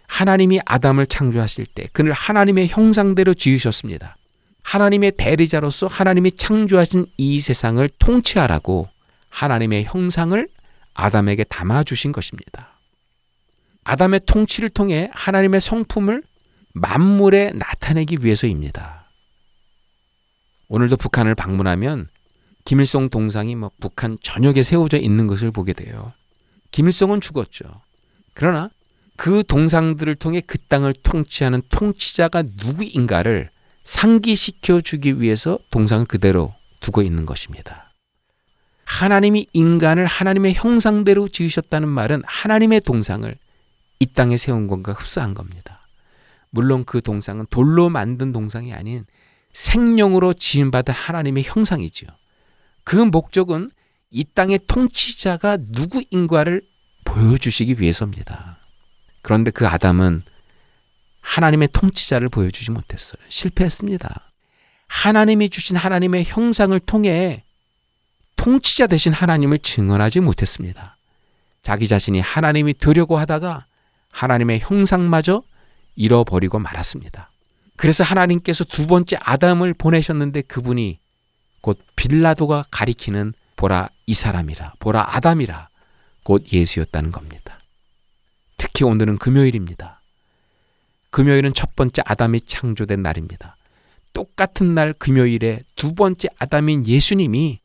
하나님이 아담을 창조하실 때 그를 하나님의 형상대로 지으셨습니다. 하나님의 대리자로서 하나님이 창조하신 이 세상을 통치하라고 하나님의 형상을 아담에게 담아 주신 것입니다. 아담의 통치를 통해 하나님의 성품을 만물에 나타내기 위해서입니다. 오늘도 북한을 방문하면 김일성 동상이 뭐 북한 전역에 세워져 있는 것을 보게 돼요. 김일성은 죽었죠. 그러나 그 동상들을 통해 그 땅을 통치하는 통치자가 누구인가를 상기시켜 주기 위해서 동상을 그대로 두고 있는 것입니다. 하나님이 인간을 하나님의 형상대로 지으셨다는 말은 하나님의 동상을 이 땅에 세운 것과 흡사한 겁니다. 물론 그 동상은 돌로 만든 동상이 아닌 생명으로 지음받은 하나님의 형상이지요. 그 목적은 이 땅의 통치자가 누구인가를 보여주시기 위해서입니다. 그런데 그 아담은 하나님의 통치자를 보여주지 못했어요. 실패했습니다. 하나님이 주신 하나님의 형상을 통해 통치자 되신 하나님을 증언하지 못했습니다. 자기 자신이 하나님이 되려고 하다가 하나님의 형상마저 잃어버리고 말았습니다. 그래서 하나님께서 두 번째 아담을 보내셨는데 그분이 곧 빌라도가 가리키는 보라 이 사람이라 보라 아담이라 곧 예수였다는 겁니다. 특히 오늘은 금요일입니다. 금요일은 첫 번째 아담이 창조된 날입니다. 똑같은 날 금요일에 두 번째 아담인 예수님이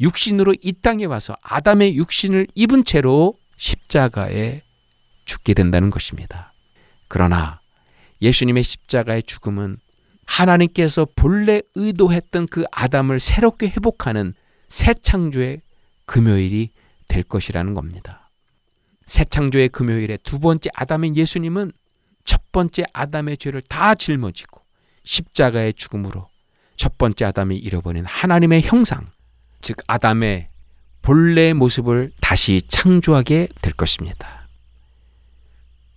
육신으로 이 땅에 와서 아담의 육신을 입은 채로 십자가에 죽게 된다는 것입니다. 그러나 예수님의 십자가의 죽음은 하나님께서 본래 의도했던 그 아담을 새롭게 회복하는 새 창조의 금요일이 될 것이라는 겁니다. 새 창조의 금요일에 두 번째 아담인 예수님은 첫 번째 아담의 죄를 다 짊어지고 십자가의 죽음으로 첫 번째 아담이 잃어버린 하나님의 형상, 즉 아담의 본래의 모습을 다시 창조하게 될 것입니다.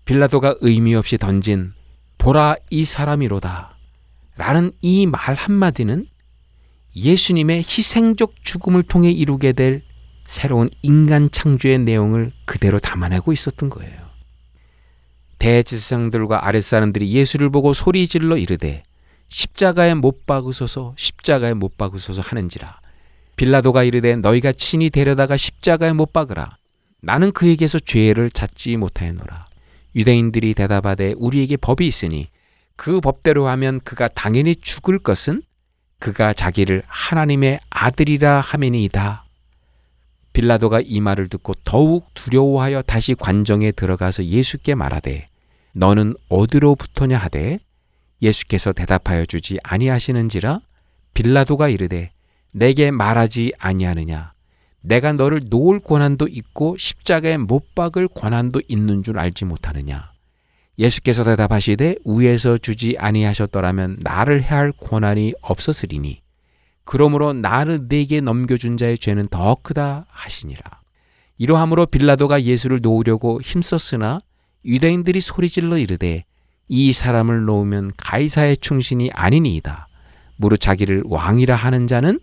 빌라도가 의미 없이 던진 보라 이 사람이로다 라는 이 말 한마디는 예수님의 희생적 죽음을 통해 이루게 될 새로운 인간 창조의 내용을 그대로 담아내고 있었던 거예요. 대지상들과 아랫사람들이 예수를 보고 소리질러 이르되 십자가에 못 박으소서 십자가에 못 박으소서 하는지라. 빌라도가 이르되 너희가 친히 데려다가 십자가에 못 박으라. 나는 그에게서 죄를 찾지 못하였노라. 유대인들이 대답하되 우리에게 법이 있으니 그 법대로 하면 그가 당연히 죽을 것은 그가 자기를 하나님의 아들이라 하매니이다. 빌라도가 이 말을 듣고 더욱 두려워하여 다시 관정에 들어가서 예수께 말하되 너는 어디로부터냐 하되 예수께서 대답하여 주지 아니하시는지라 빌라도가 이르되 내게 말하지 아니하느냐 내가 너를 놓을 권한도 있고 십자가에 못 박을 권한도 있는 줄 알지 못하느냐 예수께서 대답하시되 위에서 주지 아니하셨더라면 나를 해할 권한이 없었으리니 그러므로 나를 네게 넘겨준 자의 죄는 더 크다 하시니라. 이러함으로 빌라도가 예수를 놓으려고 힘썼으나 유대인들이 소리질러 이르되 이 사람을 놓으면 가이사의 충신이 아니니이다. 무릇 자기를 왕이라 하는 자는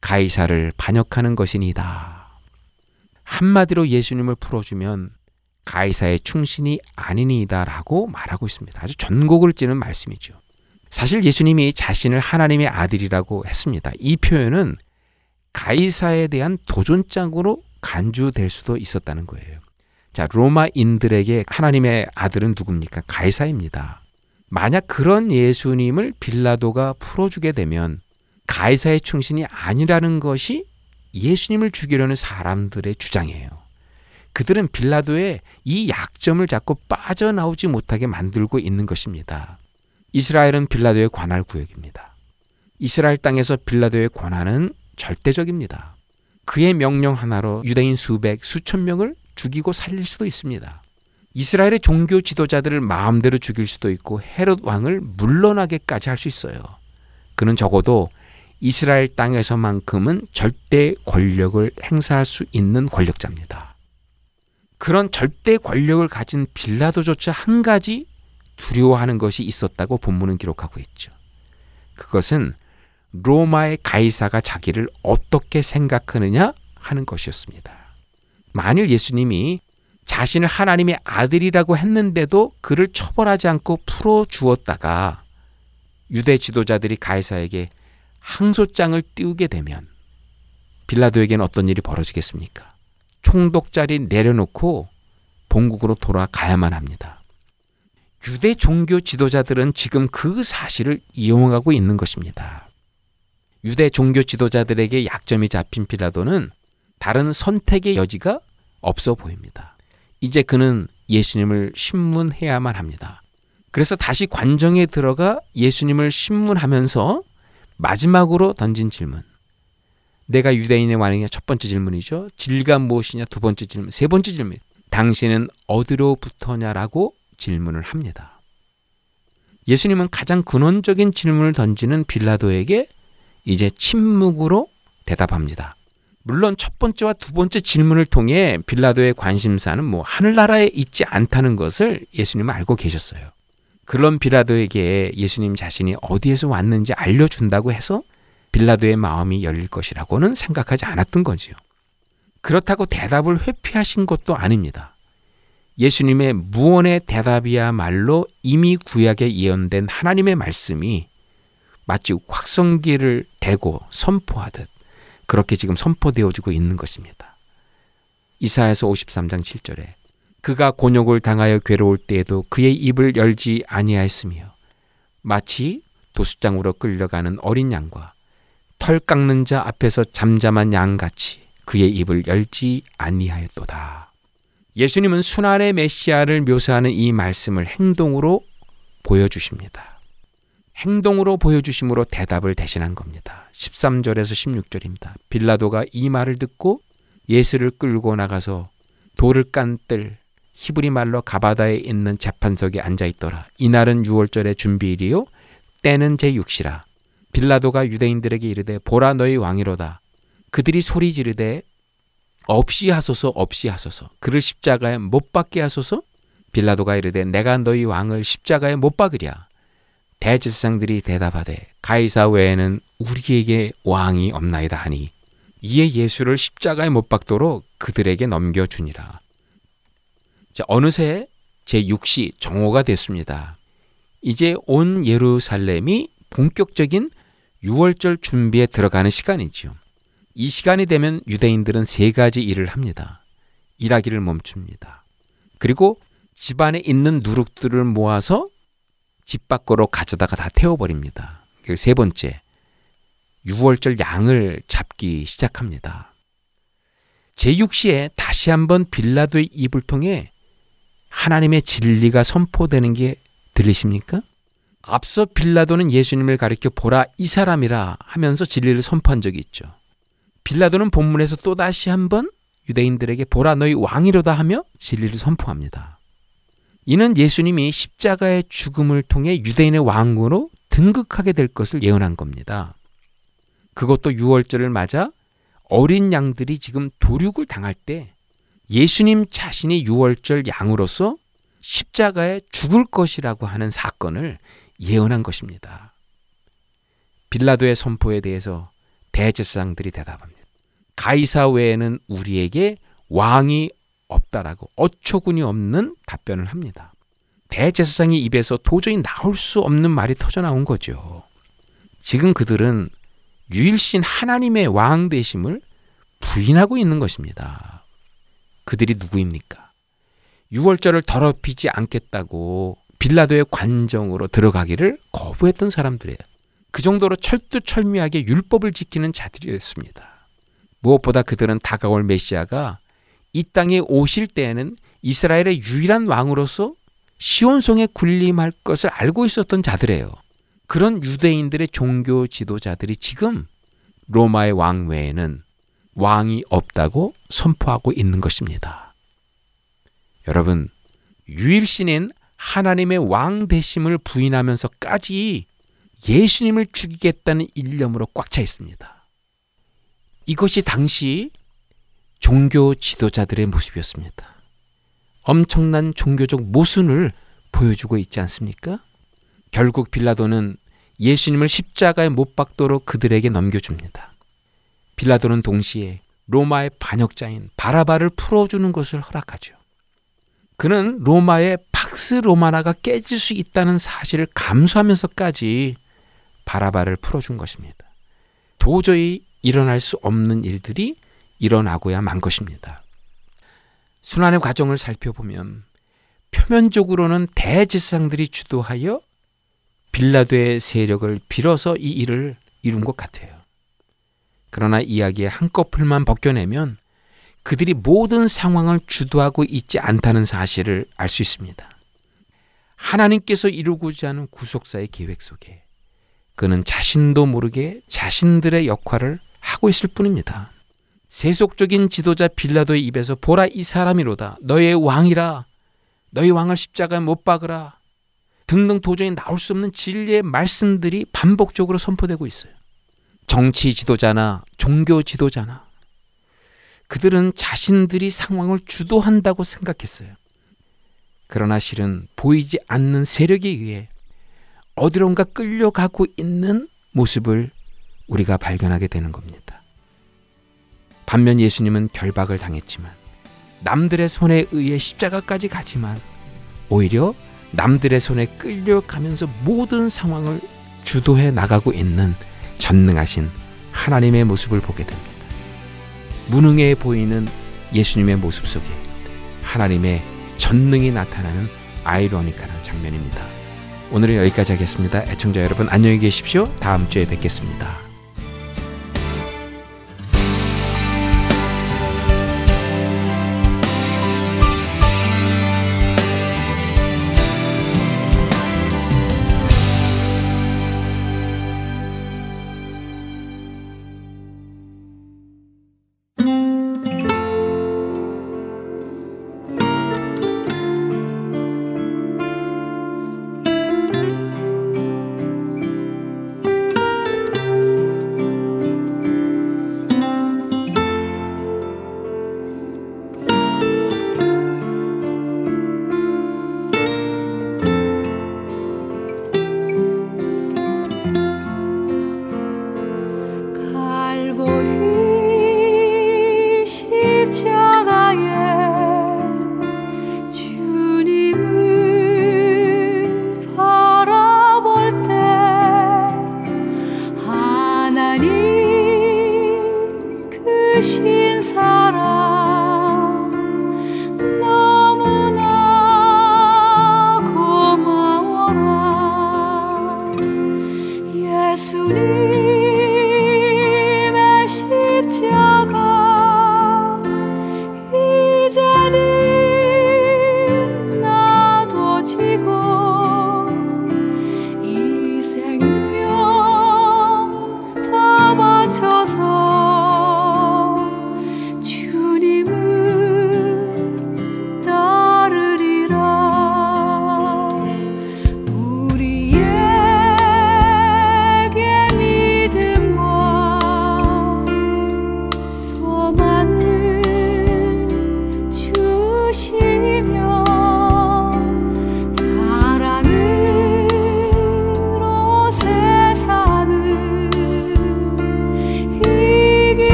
가이사를 반역하는 것이니이다. 한마디로 예수님을 풀어주면 가이사의 충신이 아니니이다라고 말하고 있습니다. 아주 전곡을 찌는 말씀이죠. 사실 예수님이 자신을 하나님의 아들이라고 했습니다. 이 표현은 가이사에 대한 도전장으로 간주될 수도 있었다는 거예요. 자, 로마인들에게 하나님의 아들은 누굽니까? 가이사입니다. 만약 그런 예수님을 빌라도가 풀어주게 되면 가이사의 충신이 아니라는 것이 예수님을 죽이려는 사람들의 주장이에요. 그들은 빌라도의 이 약점을 잡고 빠져나오지 못하게 만들고 있는 것입니다. 이스라엘은 빌라도의 관할 구역입니다. 이스라엘 땅에서 빌라도의 권한은 절대적입니다. 그의 명령 하나로 유대인 수백, 수천 명을 죽이고 살릴 수도 있습니다. 이스라엘의 종교 지도자들을 마음대로 죽일 수도 있고 헤롯 왕을 물러나게까지 할 수 있어요. 그는 적어도 이스라엘 땅에서만큼은 절대 권력을 행사할 수 있는 권력자입니다. 그런 절대 권력을 가진 빌라도조차 한 가지 두려워하는 것이 있었다고 본문은 기록하고 있죠. 그것은 로마의 가이사가 자기를 어떻게 생각하느냐 하는 것이었습니다. 만일 예수님이 자신을 하나님의 아들이라고 했는데도 그를 처벌하지 않고 풀어 주었다가 유대 지도자들이 가이사에게 항소장을 띄우게 되면 빌라도에게는 어떤 일이 벌어지겠습니까? 총독 자리 내려놓고 본국으로 돌아가야만 합니다. 유대 종교 지도자들은 지금 그 사실을 이용하고 있는 것입니다. 유대 종교 지도자들에게 약점이 잡힌 빌라도는 다른 선택의 여지가 없어 보입니다. 이제 그는 예수님을 신문해야만 합니다. 그래서 다시 관정에 들어가 예수님을 신문하면서 마지막으로 던진 질문. 내가 유대인의 왕이냐 첫 번째 질문이죠. 진리가 무엇이냐 두 번째 질문. 세 번째 질문. 당신은 어디로부터냐라고 질문을 합니다. 예수님은 가장 근원적인 질문을 던지는 빌라도에게 이제 침묵으로 대답합니다. 물론 첫 번째와 두 번째 질문을 통해 빌라도의 관심사는 뭐 하늘나라에 있지 않다는 것을 예수님은 알고 계셨어요. 그런 빌라도에게 예수님 자신이 어디에서 왔는지 알려준다고 해서 빌라도의 마음이 열릴 것이라고는 생각하지 않았던 거지요. 그렇다고 대답을 회피하신 것도 아닙니다. 예수님의 무언의 대답이야말로 이미 구약에 예언된 하나님의 말씀이 마치 확성기를 대고 선포하듯 그렇게 지금 선포되어지고 있는 것입니다. 이사야서 53장 7절에 그가 곤욕을 당하여 괴로울 때에도 그의 입을 열지 아니하였으며 마치 도수장으로 끌려가는 어린 양과 털 깎는 자 앞에서 잠잠한 양같이 그의 입을 열지 아니하였도다. 예수님은 순환의 메시아를 묘사하는 이 말씀을 행동으로 보여주십니다. 행동으로 보여주심으로 대답을 대신한 겁니다. 13절에서 16절입니다. 빌라도가 이 말을 듣고 예수를 끌고 나가서 돌을 깐 뜰 히브리 말로 가바다에 있는 재판석에 앉아 있더라. 이날은 6월절의 준비일이요 때는 제6시라. 빌라도가 유대인들에게 이르되 보라 너희 왕이로다. 그들이 소리 지르되 없이 하소서 없이 하소서 그를 십자가에 못 박게 하소서 빌라도가 이르되 내가 너희 왕을 십자가에 못 박으랴 대제사장들이 대답하되 가이사 외에는 우리에게 왕이 없나이다 하니 이에 예수를 십자가에 못 박도록 그들에게 넘겨주니라 자, 어느새 제6시 정오가 됐습니다. 이제 온 예루살렘이 본격적인 6월절 준비에 들어가는 시간이지요. 이 시간이 되면 유대인들은 세 가지 일을 합니다. 일하기를 멈춥니다. 그리고 집안에 있는 누룩들을 모아서 집 밖으로 가져다가 다 태워버립니다. 세 번째, 6월절 양을 잡기 시작합니다. 제6시에 다시 한번 빌라도의 입을 통해 하나님의 진리가 선포되는 게 들리십니까? 앞서 빌라도는 예수님을 가리켜 보라 이 사람이라 하면서 진리를 선포한 적이 있죠. 빌라도는 본문에서 또다시 한번 유대인들에게 보라 너희 왕이로다 하며 진리를 선포합니다. 이는 예수님이 십자가의 죽음을 통해 유대인의 왕으로 등극하게 될 것을 예언한 겁니다. 그것도 6월절을 맞아 어린 양들이 지금 도륙을 당할 때 예수님 자신이 6월절 양으로서 십자가에 죽을 것이라고 하는 사건을 예언한 것입니다. 빌라도의 선포에 대해서 대제사장들이 대답합니다. 가이사 외에는 우리에게 왕이 없다라고 어처구니 없는 답변을 합니다. 대제사장의 입에서 도저히 나올 수 없는 말이 터져 나온 거죠. 지금 그들은 유일신 하나님의 왕 되심을 부인하고 있는 것입니다. 그들이 누구입니까? 6월절을 더럽히지 않겠다고 빌라도의 관정으로 들어가기를 거부했던 사람들이에요. 그 정도로 철두철미하게 율법을 지키는 자들이었습니다. 무엇보다 그들은 다가올 메시아가 이 땅에 오실 때에는 이스라엘의 유일한 왕으로서 시온성에 군림할 것을 알고 있었던 자들이에요. 그런 유대인들의 종교 지도자들이 지금 로마의 왕 외에는 왕이 없다고 선포하고 있는 것입니다. 여러분, 유일신인 하나님의 왕 되심을 부인하면서까지 예수님을 죽이겠다는 일념으로 꽉 차 있습니다. 이것이 당시 종교 지도자들의 모습이었습니다. 엄청난 종교적 모순을 보여주고 있지 않습니까? 결국 빌라도는 예수님을 십자가에 못 박도록 그들에게 넘겨줍니다. 빌라도는 동시에 로마의 반역자인 바라바를 풀어주는 것을 허락하죠. 그는 로마의 팍스 로마나가 깨질 수 있다는 사실을 감수하면서까지 바라바를 풀어준 것입니다. 도저히 일어날 수 없는 일들이 일어나고야 만 것입니다. 순환의 과정을 살펴보면 표면적으로는 대제사장들이 주도하여 빌라도의 세력을 빌어서 이 일을 이룬 것 같아요. 그러나 이야기의 한꺼풀만 벗겨내면 그들이 모든 상황을 주도하고 있지 않다는 사실을 알 수 있습니다. 하나님께서 이루고자 하는 구속사의 계획 속에 그는 자신도 모르게 자신들의 역할을 하고 있을 뿐입니다. 세속적인 지도자 빌라도의 입에서 보라 이 사람이로다 너의 왕이라 너희 왕을 십자가에 못 박으라 등등 도저히 나올 수 없는 진리의 말씀들이 반복적으로 선포되고 있어요. 정치 지도자나 종교 지도자나 그들은 자신들이 상황을 주도한다고 생각했어요. 그러나 실은 보이지 않는 세력에 의해 어디론가 끌려가고 있는 모습을 우리가 발견하게 되는 겁니다. 반면 예수님은 결박을 당했지만 남들의 손에 의해 십자가까지 가지만 오히려 남들의 손에 끌려가면서 모든 상황을 주도해 나가고 있는 전능하신 하나님의 모습을 보게 됩니다. 무능해 보이는 예수님의 모습 속에 하나님의 전능이 나타나는 아이러니컬한 장면입니다. 오늘은 여기까지 하겠습니다. 애청자 여러분 안녕히 계십시오. 다음 주에 뵙겠습니다.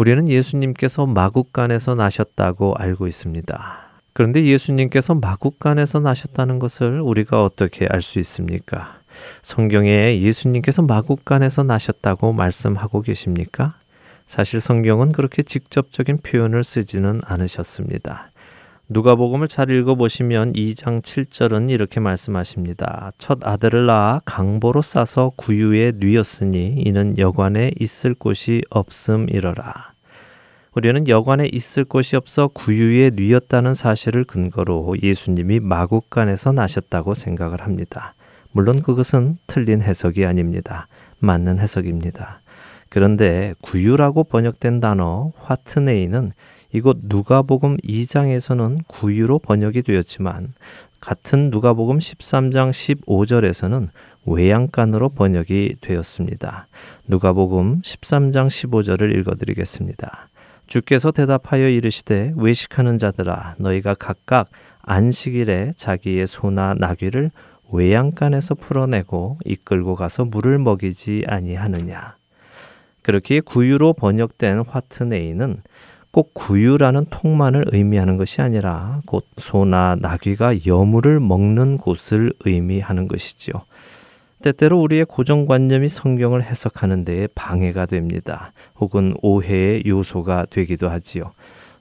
우리는 예수님께서 마국간에서 나셨다고 알고 있습니다. 그런데 예수님께서 마국간에서 나셨다는 것을 우리가 어떻게 알 수 있습니까? 성경에 예수님께서 마국간에서 나셨다고 말씀하고 계십니까? 사실 성경은 그렇게 직접적인 표현을 쓰지는 않으셨습니다. 누가복음을 잘 읽어보시면 2장 7절은 이렇게 말씀하십니다. 첫 아들을 낳아 강보로 싸서 구유에 뉘었으니 이는 여관에 있을 곳이 없음이러라. 우리는 여관에 있을 곳이 없어 구유에 뉘었다는 사실을 근거로 예수님이 마국간에서 나셨다고 생각을 합니다. 물론 그것은 틀린 해석이 아닙니다. 맞는 해석입니다. 그런데 구유라고 번역된 단어 화트네이는 이곳 누가복음 2장에서는 구유로 번역이 되었지만 같은 누가복음 13장 15절에서는 외양간으로 번역이 되었습니다. 누가복음 13장 15절을 읽어드리겠습니다. 주께서 대답하여 이르시되 외식하는 자들아 너희가 각각 안식일에 자기의 소나 나귀를 외양간에서 풀어내고 이끌고 가서 물을 먹이지 아니하느냐. 그렇게 구유로 번역된 화트네이는 꼭 구유라는 통만을 의미하는 것이 아니라 곧 소나 나귀가 여물을 먹는 곳을 의미하는 것이지요. 때때로 우리의 고정관념이 성경을 해석하는 데에 방해가 됩니다. 혹은 오해의 요소가 되기도 하지요.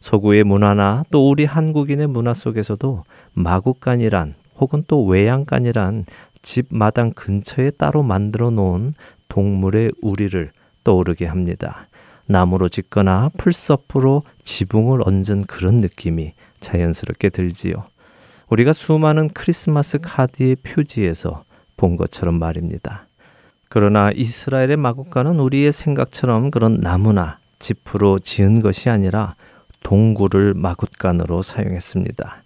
서구의 문화나 또 우리 한국인의 문화 속에서도 마국간이란 혹은 또 외양간이란 집 마당 근처에 따로 만들어 놓은 동물의 우리를 떠오르게 합니다. 나무로 짓거나 풀서프로 지붕을 얹은 그런 느낌이 자연스럽게 들지요. 우리가 수많은 크리스마스 카드의 표지에서 본 것처럼 말입니다. 그러나 이스라엘의 마국간은 우리의 생각처럼 그런 나무나 지프로 지은 것이 아니라 동굴을 마국간으로 사용했습니다.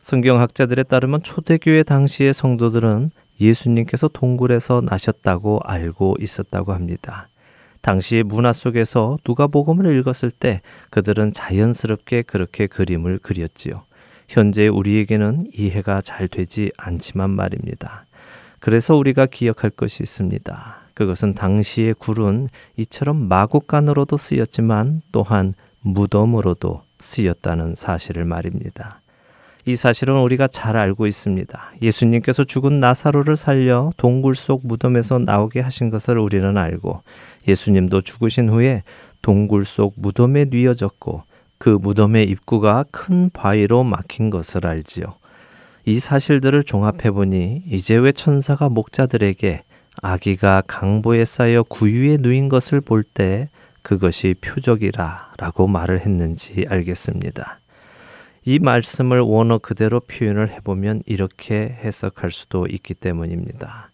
성경학자들에 따르면 초대교회 당시의 성도들은 예수님께서 동굴에서 나셨다고 알고 있었다고 합니다. 당시의 문화 속에서 누가복음을 읽었을 때 그들은 자연스럽게 그렇게 그림을 그렸지요. 현재 우리에게는 이해가 잘 되지 않지만 말입니다. 그래서 우리가 기억할 것이 있습니다. 그것은 당시의 굴은 이처럼 마구간으로도 쓰였지만 또한 무덤으로도 쓰였다는 사실을 말입니다. 이 사실은 우리가 잘 알고 있습니다. 예수님께서 죽은 나사로를 살려 동굴 속 무덤에서 나오게 하신 것을 우리는 알고 예수님도 죽으신 후에 동굴 속 무덤에 뉘어졌고 그 무덤의 입구가 큰 바위로 막힌 것을 알지요. 이 사실들을 종합해 보니 이제 왜 천사가 목자들에게 아기가 강보에 쌓여 구유에 누인 것을 볼 때 그것이 표적이라 라고 말을 했는지 알겠습니다. 이 말씀을 원어 그대로 표현을 해보면 이렇게 해석할 수도 있기 때문입니다.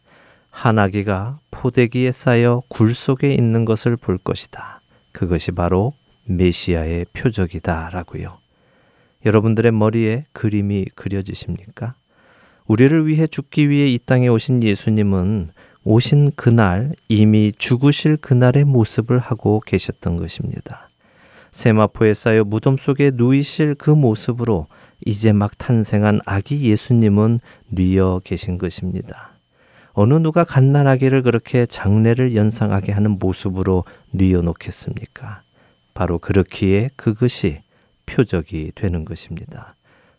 한 아기가 포대기에 쌓여 굴 속에 있는 것을 볼 것이다. 그것이 바로 메시아의 표적이다 라고요. 여러분들의 머리에 그림이 그려지십니까? 우리를 위해 죽기 위해 이 땅에 오신 예수님은 오신 그날 이미 죽으실 그날의 모습을 하고 계셨던 것입니다. 세마포에 쌓여 무덤 속에 누이실 그 모습으로 이제 막 탄생한 아기 예수님은 뉘어 계신 것입니다. 어느 누가 갓난아기를 그렇게 장례를 연상하게 하는 모습으로 뉘어 놓겠습니까? 바로 그렇기에 그것이 표적이 되는 것입니다.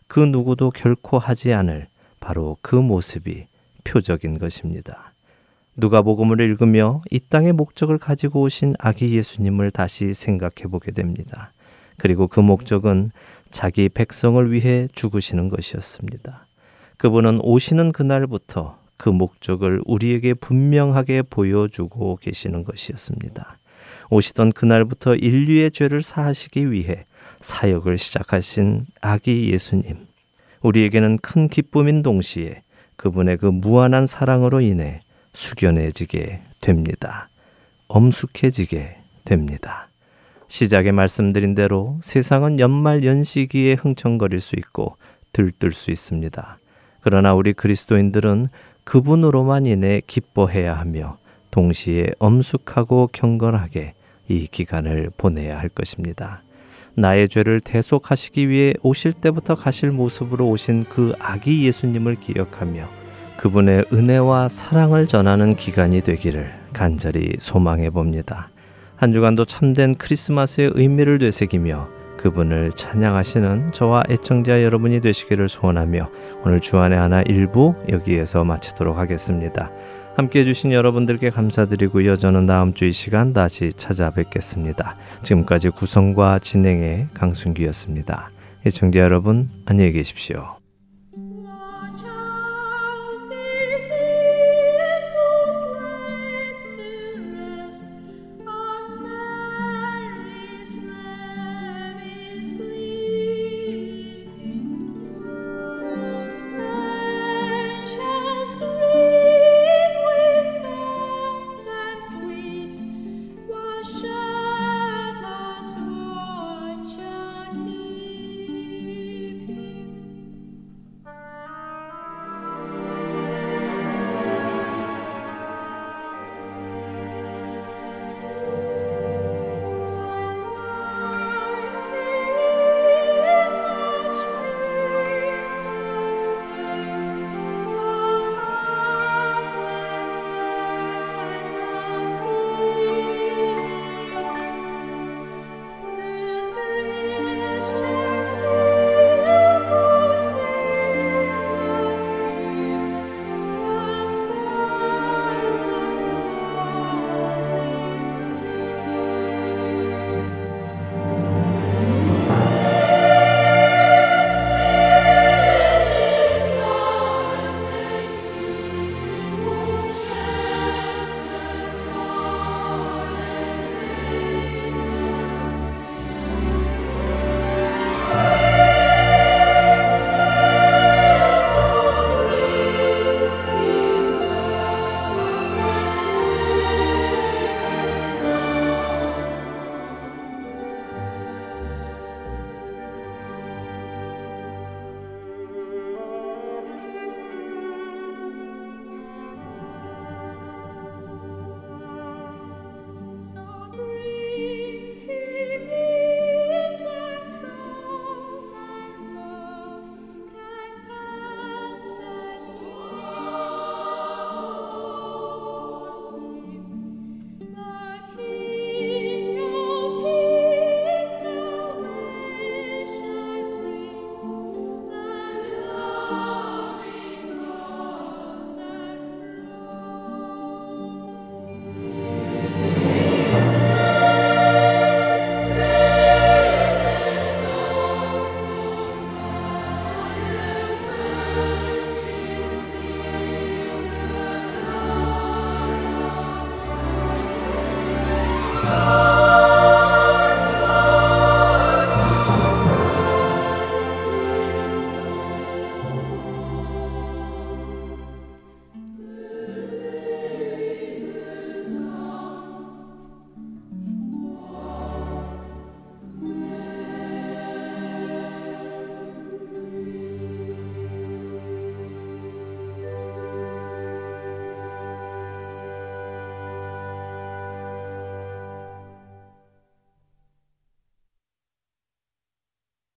그 누구도 결코 하지 않을 바로 그 모습이 표적인 것입니다. 누가복음을 읽으며 이 땅의 목적을 가지고 오신 아기 예수님을 다시 생각해 보게 됩니다. 그리고 그 목적은 자기 백성을 위해 죽으시는 것이었습니다. 그분은 오시는 그날부터 그 목적을 우리에게 분명하게 보여주고 계시는 것이었습니다. 오시던 그날부터 인류의 죄를 사하시기 위해 사역을 시작하신 아기 예수님. 우리에게는 큰 기쁨인 동시에 그분의 그 무한한 사랑으로 인해 숙연해지게 됩니다. 엄숙해지게 됩니다. 시작에 말씀드린 대로 세상은 연말 연시기에 흥청거릴 수 있고 들뜰 수 있습니다. 그러나 우리 그리스도인들은 그분으로만 인해 기뻐해야 하며 동시에 엄숙하고 경건하게 이 기간을 보내야 할 것입니다. 나의 죄를 대속하시기 위해 오실 때부터 가실 모습으로 오신 그 아기 예수님을 기억하며 그분의 은혜와 사랑을 전하는 기간이 되기를 간절히 소망해 봅니다. 한 주간도 참된 크리스마스의 의미를 되새기며 그분을 찬양하시는 저와 애청자 여러분이 되시기를 소원하며 오늘 주안의 하나 일부 여기에서 마치도록 하겠습니다. 함께 해주신 여러분들께 감사드리고요. 저는 다음 주 이 시간 다시 찾아뵙겠습니다. 지금까지 구성과 진행의 강순기였습니다. 애청자 여러분 안녕히 계십시오.